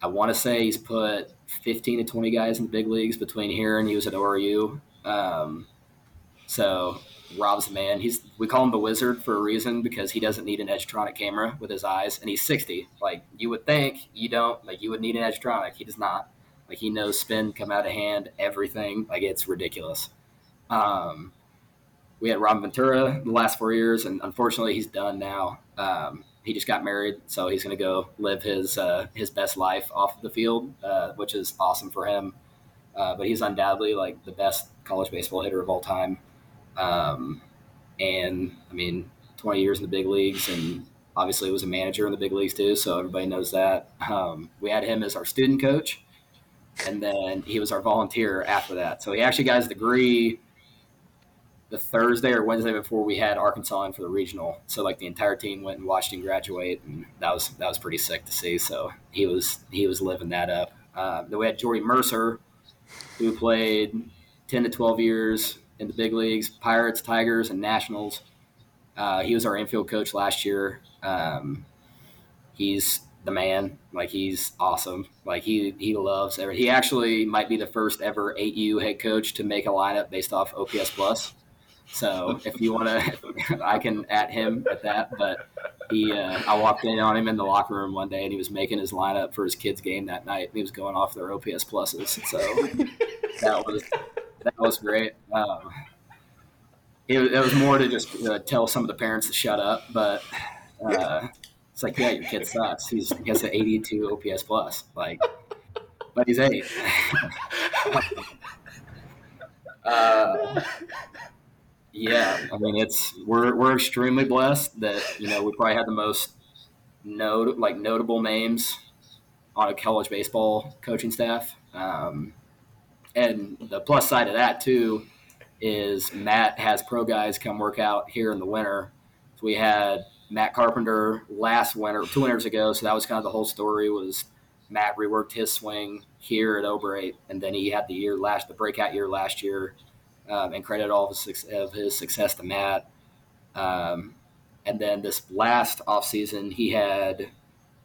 I want to say he's put 15 to 20 guys in the big leagues between here and he was at ORU. Um, so Rob's man. He's we call him the wizard for a reason because he doesn't need an Edgertronic camera with his eyes, and he's 60. Like you would think, you don't like you would need an Edgertronic. He does not. Like he knows spin, come out of hand, everything. Like it's ridiculous. Um, we had Rob Ventura the last four years, and unfortunately, he's done now. Um, he just got married, so he's going to go live his uh, his best life off the field, uh, which is awesome for him. Uh, but he's undoubtedly like the best college baseball hitter of all time. Um, and I mean, 20 years in the big leagues, and obviously was a manager in the big leagues too. So everybody knows that. Um, we had him as our student coach, and then he was our volunteer after that. So he actually got his degree the Thursday or Wednesday before we had Arkansas in for the regional. So like the entire team went and watched him graduate, and that was that was pretty sick to see. So he was he was living that up. Uh, then we had Jordy Mercer, who played ten to twelve years in the big leagues, Pirates, Tigers, and Nationals. Uh, he was our infield coach last year. Um, he's the man. Like he's awesome. Like he he loves. Every, he actually might be the first ever 8U head coach to make a lineup based off OPS plus. So if you want to, <laughs> I can at him at that. But he, uh, I walked in on him in the locker room one day, and he was making his lineup for his kids' game that night. He was going off their OPS pluses. So that was that was great. Um, it, it, was more to just uh, tell some of the parents to shut up, but uh, it's like, yeah, your kid sucks. He's he has an 82 OPS plus, like, but he's eight. <laughs> uh, yeah, I mean it's we're we're extremely blessed that you know we probably had the most note like notable names on a college baseball coaching staff. Um, and the plus side of that too is Matt has pro guys come work out here in the winter. So we had Matt Carpenter last winter, two winters ago. So that was kind of the whole story. Was Matt reworked his swing here at O'Brate, and then he had the year last, the breakout year last year um, and credit all of his, of his success to Matt. Um, and then this last offseason, he had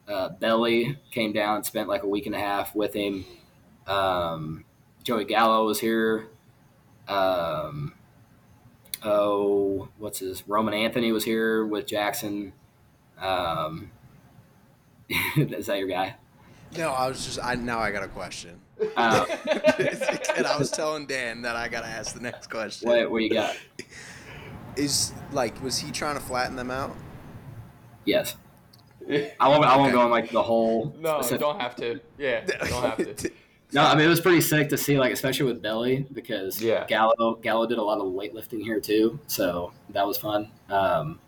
uh, Belli came down spent like a week and a half with him. Um, Joey Gallo was here. Um, oh, what's his? Roman Anthony was here with Jackson. Um, <laughs> is that your guy? No, I was just. I now I got a question. Uh, <laughs> and I was telling Dan that I gotta ask the next question. What, what you got? <laughs> Is like, was he trying to flatten them out? Yes. I won't. I won't okay. go on like the whole. No, specific. don't have to. Yeah, don't have to. No, I mean it was pretty sick to see, like especially with Belli, because yeah. Gallo Gallo did a lot of weightlifting here too, so that was fun. Um,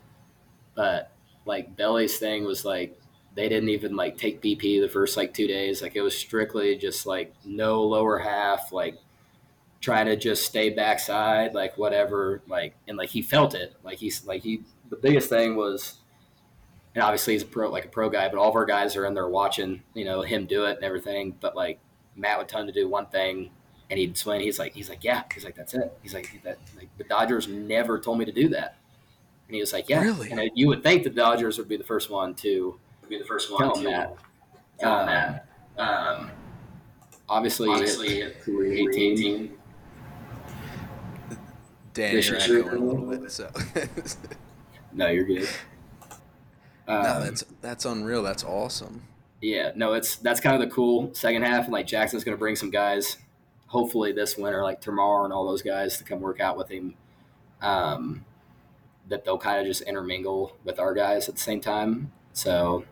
but like Belli's thing was like they didn't even like take BP the first like two days. Like it was strictly just like no lower half, like trying to just stay backside, like whatever, like and like he felt it. Like he's like he the biggest thing was and obviously he's a pro like a pro guy, but all of our guys are in there watching, you know, him do it and everything. But like Matt would tell him to do one thing and he'd swing. He's like, he's like, yeah. He's like, that's it. He's like, that. Like, the Dodgers never told me to do that. And he was like, yeah. Really? And you would think the Dodgers would be the first one to be the first one tell to that. Tell um, that. Um, obviously, obviously, 18. 18. Dan, you're echoing a little bit. So. no, you're good. Um, no, that's that's unreal. That's awesome. Yeah, no, it's that's kind of the cool second half. And like Jackson's going to bring some guys, hopefully this winter, like tomorrow and all those guys to come work out with him. Um, that they'll kind of just intermingle with our guys at the same time. So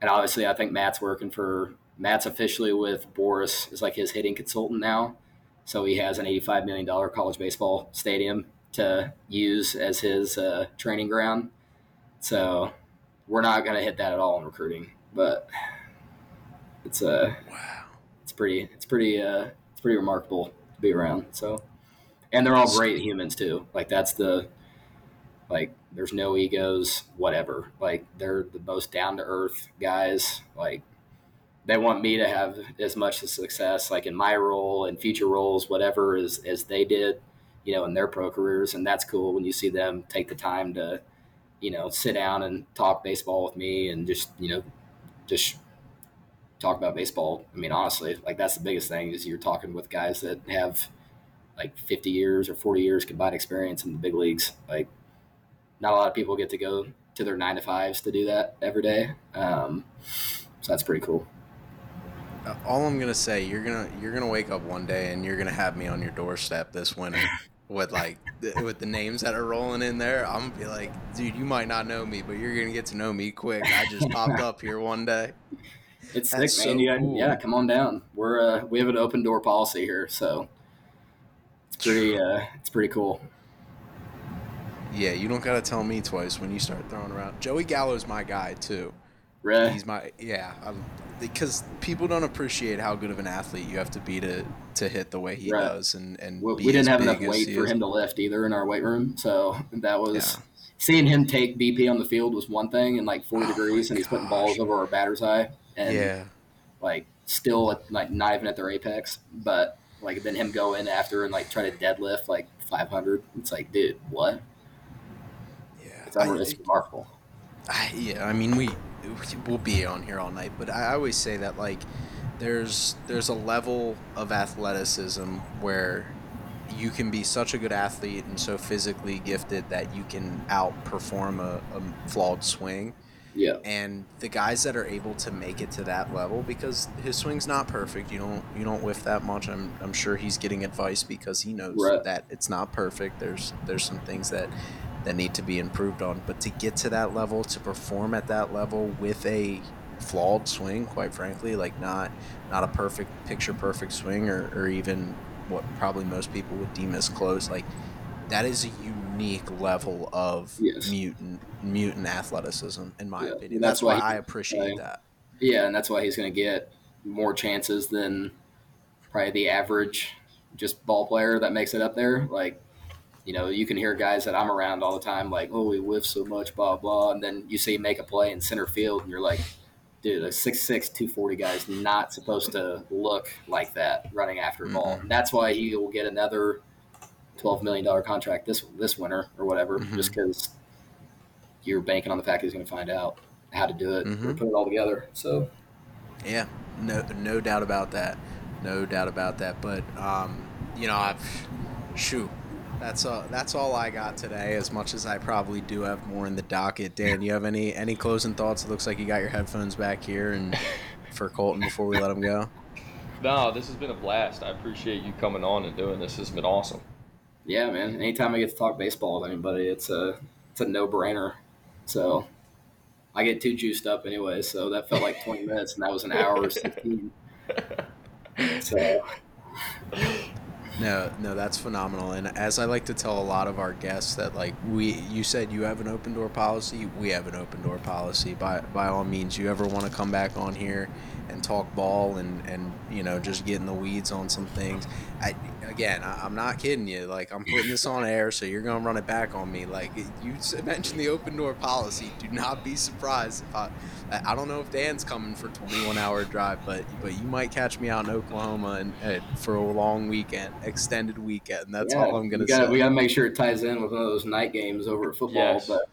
and obviously I think Matt's working for Matt's officially with Boras is like his hitting consultant now. So he has an $85 million college baseball stadium to use as his uh, training ground. So we're not going to hit that at all in recruiting, but it's a uh, wow. It's pretty. It's pretty. Uh, it's pretty remarkable to be around. So, and they're all great humans too. Like that's the like there's no egos, whatever. Like they're the most down to earth guys. Like they want me to have as much success, like in my role and future roles, whatever, as as they did. you know, in their pro careers. And that's cool when you see them take the time to, you know, sit down and talk baseball with me and just, you know, just talk about baseball. I mean, honestly, like that's the biggest thing is you're talking with guys that have like 50 years or 40 years combined experience in the big leagues. Like, not a lot of people get to go to their nine to fives to do that every day. Um, so that's pretty cool. Uh, all I'm gonna say, you're gonna you're gonna wake up one day and you're gonna have me on your doorstep this winter with like the, with the names that are rolling in there. I'm gonna be like, dude, you might not know me, but you're gonna get to know me quick. I just popped up here one day. It's That's sick, man. So yeah, cool. yeah, come on down. We're uh, we have an open door policy here, so it's pretty uh, it's pretty cool. Yeah, you don't gotta tell me twice when you start throwing around. Joey Gallo's my guy too. Right. He's my yeah. I'm, because people don't appreciate how good of an athlete you have to be to to hit the way he right. does, and and we, we didn't have enough weight for him to lift either in our weight room, so that was. Yeah. Seeing him take BP on the field was one thing, and like 40 oh degrees, and he's putting balls over our batter's eye, and yeah, like still at, like not even at their apex, but like then him go in after and like try to deadlift like 500. It's like, dude, what? Yeah, it's, I, it's remarkable. I, yeah, I mean we <laughs> we'll be on here all night, but I always say that like there's there's a level of athleticism where you can be such a good athlete and so physically gifted that you can outperform a, a flawed swing. Yeah. And the guys that are able to make it to that level because his swing's not perfect. You don't you don't whiff that much. I'm I'm sure he's getting advice because he knows right. that it's not perfect. There's there's some things that that need to be improved on. But to get to that level, to perform at that level with a flawed swing, quite frankly, like not not a perfect picture perfect swing or, or even what probably most people would deem as close, like that is a unique level of yes. mutant mutant athleticism, in my yeah. opinion. That's, that's why, why I appreciate that. Yeah, and that's why he's going to get more chances than probably the average just ball player that makes it up there. Like you know, you can hear guys that I'm around all the time like, "Oh, we whiff so much, blah blah," and then you see make a play in center field, and you're like, "Dude, a 6'6", 240 guy is not supposed to look like that running after a ball." Mm-hmm. That's why he will get another twelve million dollar contract this this winter or whatever, mm-hmm. just because you're banking on the fact he's going to find out how to do it mm-hmm. put it all together. So, yeah, no no doubt about that, no doubt about that. But um, you know, I've shoot that's all. That's all I got today. As much as I probably do have more in the docket. Dan, you have any any closing thoughts? It looks like you got your headphones back here, and <laughs> for Colton before we let him go. No, this has been a blast. I appreciate you coming on and doing this. This has been awesome. Yeah, man. Anytime I get to talk baseball with anybody, it's a it's a no brainer. So I get too juiced up anyway. So that felt like 20 minutes, and that was an hour or 16. <laughs> So no, no, that's phenomenal. And as I like to tell a lot of our guests that like we you said you have an open door policy, we have an open door policy. By by all means, you ever want to come back on here and talk ball and and you know just get in the weeds on some things. I, again, I, am not kidding you. Like I'm putting this on air, so you're gonna run it back on me. Like you mentioned the open door policy. Do not be surprised if I. I don't know if Dan's coming for 21 hour drive, but but you might catch me out in Oklahoma and, and for a long weekend, extended weekend. That's yeah, all I'm gonna gotta, say. We gotta make sure it ties in with one of those night games over at football. Yes. But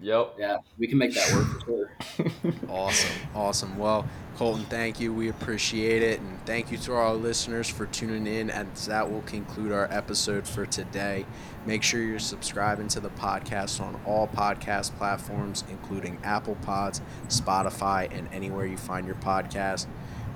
Yep. Yeah, we can make that work for sure. <laughs> awesome. Awesome. Well, Colton, thank you. We appreciate it. And thank you to our listeners for tuning in. And that will conclude our episode for today. Make sure you're subscribing to the podcast on all podcast platforms, including Apple Pods, Spotify, and anywhere you find your podcast.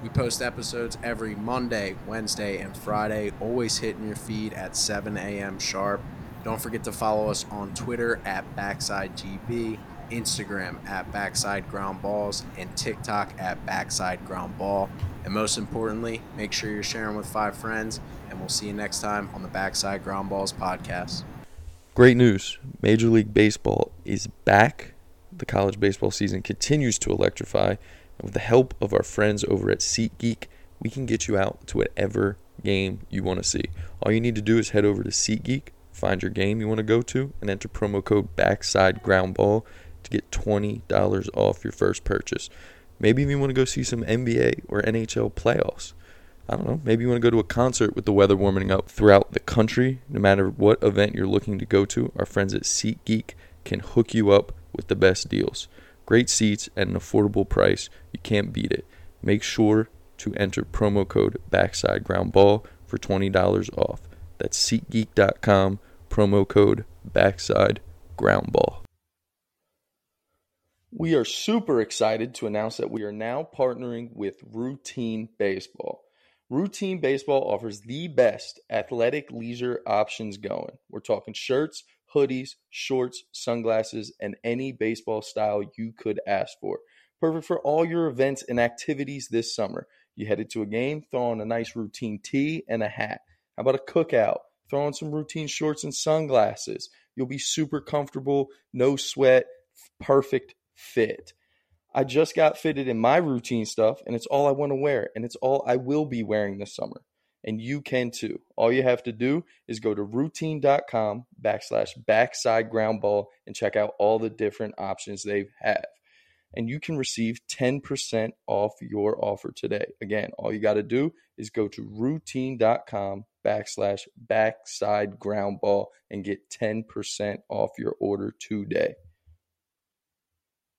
We post episodes every Monday, Wednesday, and Friday, always hitting your feed at 7 a.m. sharp. Don't forget to follow us on Twitter at BacksideGB, Instagram at Backside Ground Balls, and TikTok at Backside Ground Ball. And most importantly, make sure you're sharing with five friends, and we'll see you next time on the Backside Ground Balls podcast. Great news Major League Baseball is back. The college baseball season continues to electrify. And with the help of our friends over at SeatGeek, we can get you out to whatever game you want to see. All you need to do is head over to SeatGeek Find your game you want to go to and enter promo code Backside Ground Ball to get $20 off your first purchase. Maybe if you want to go see some NBA or NHL playoffs. I don't know, maybe you want to go to a concert with the weather warming up throughout the country, no matter what event you're looking to go to, our friends at SeatGeek can hook you up with the best deals. Great seats at an affordable price. You can't beat it. Make sure to enter promo code backside ground ball for $20 off. That's SeatGeek.com, promo code backside groundball. We are super excited to announce that we are now partnering with Routine Baseball. Routine Baseball offers the best athletic leisure options going. We're talking shirts, hoodies, shorts, sunglasses, and any baseball style you could ask for. Perfect for all your events and activities this summer. You headed to a game, throw on a nice routine tee and a hat. How about a cookout? Throw on some routine shorts and sunglasses. You'll be super comfortable, no sweat, perfect fit. I just got fitted in my routine stuff, and it's all I want to wear, and it's all I will be wearing this summer. And you can too. All you have to do is go to routine.com backslash backside ground ball and check out all the different options they have. And you can receive 10% off your offer today. Again, all you got to do is go to routine.com backslash backside ground ball and get 10% off your order today.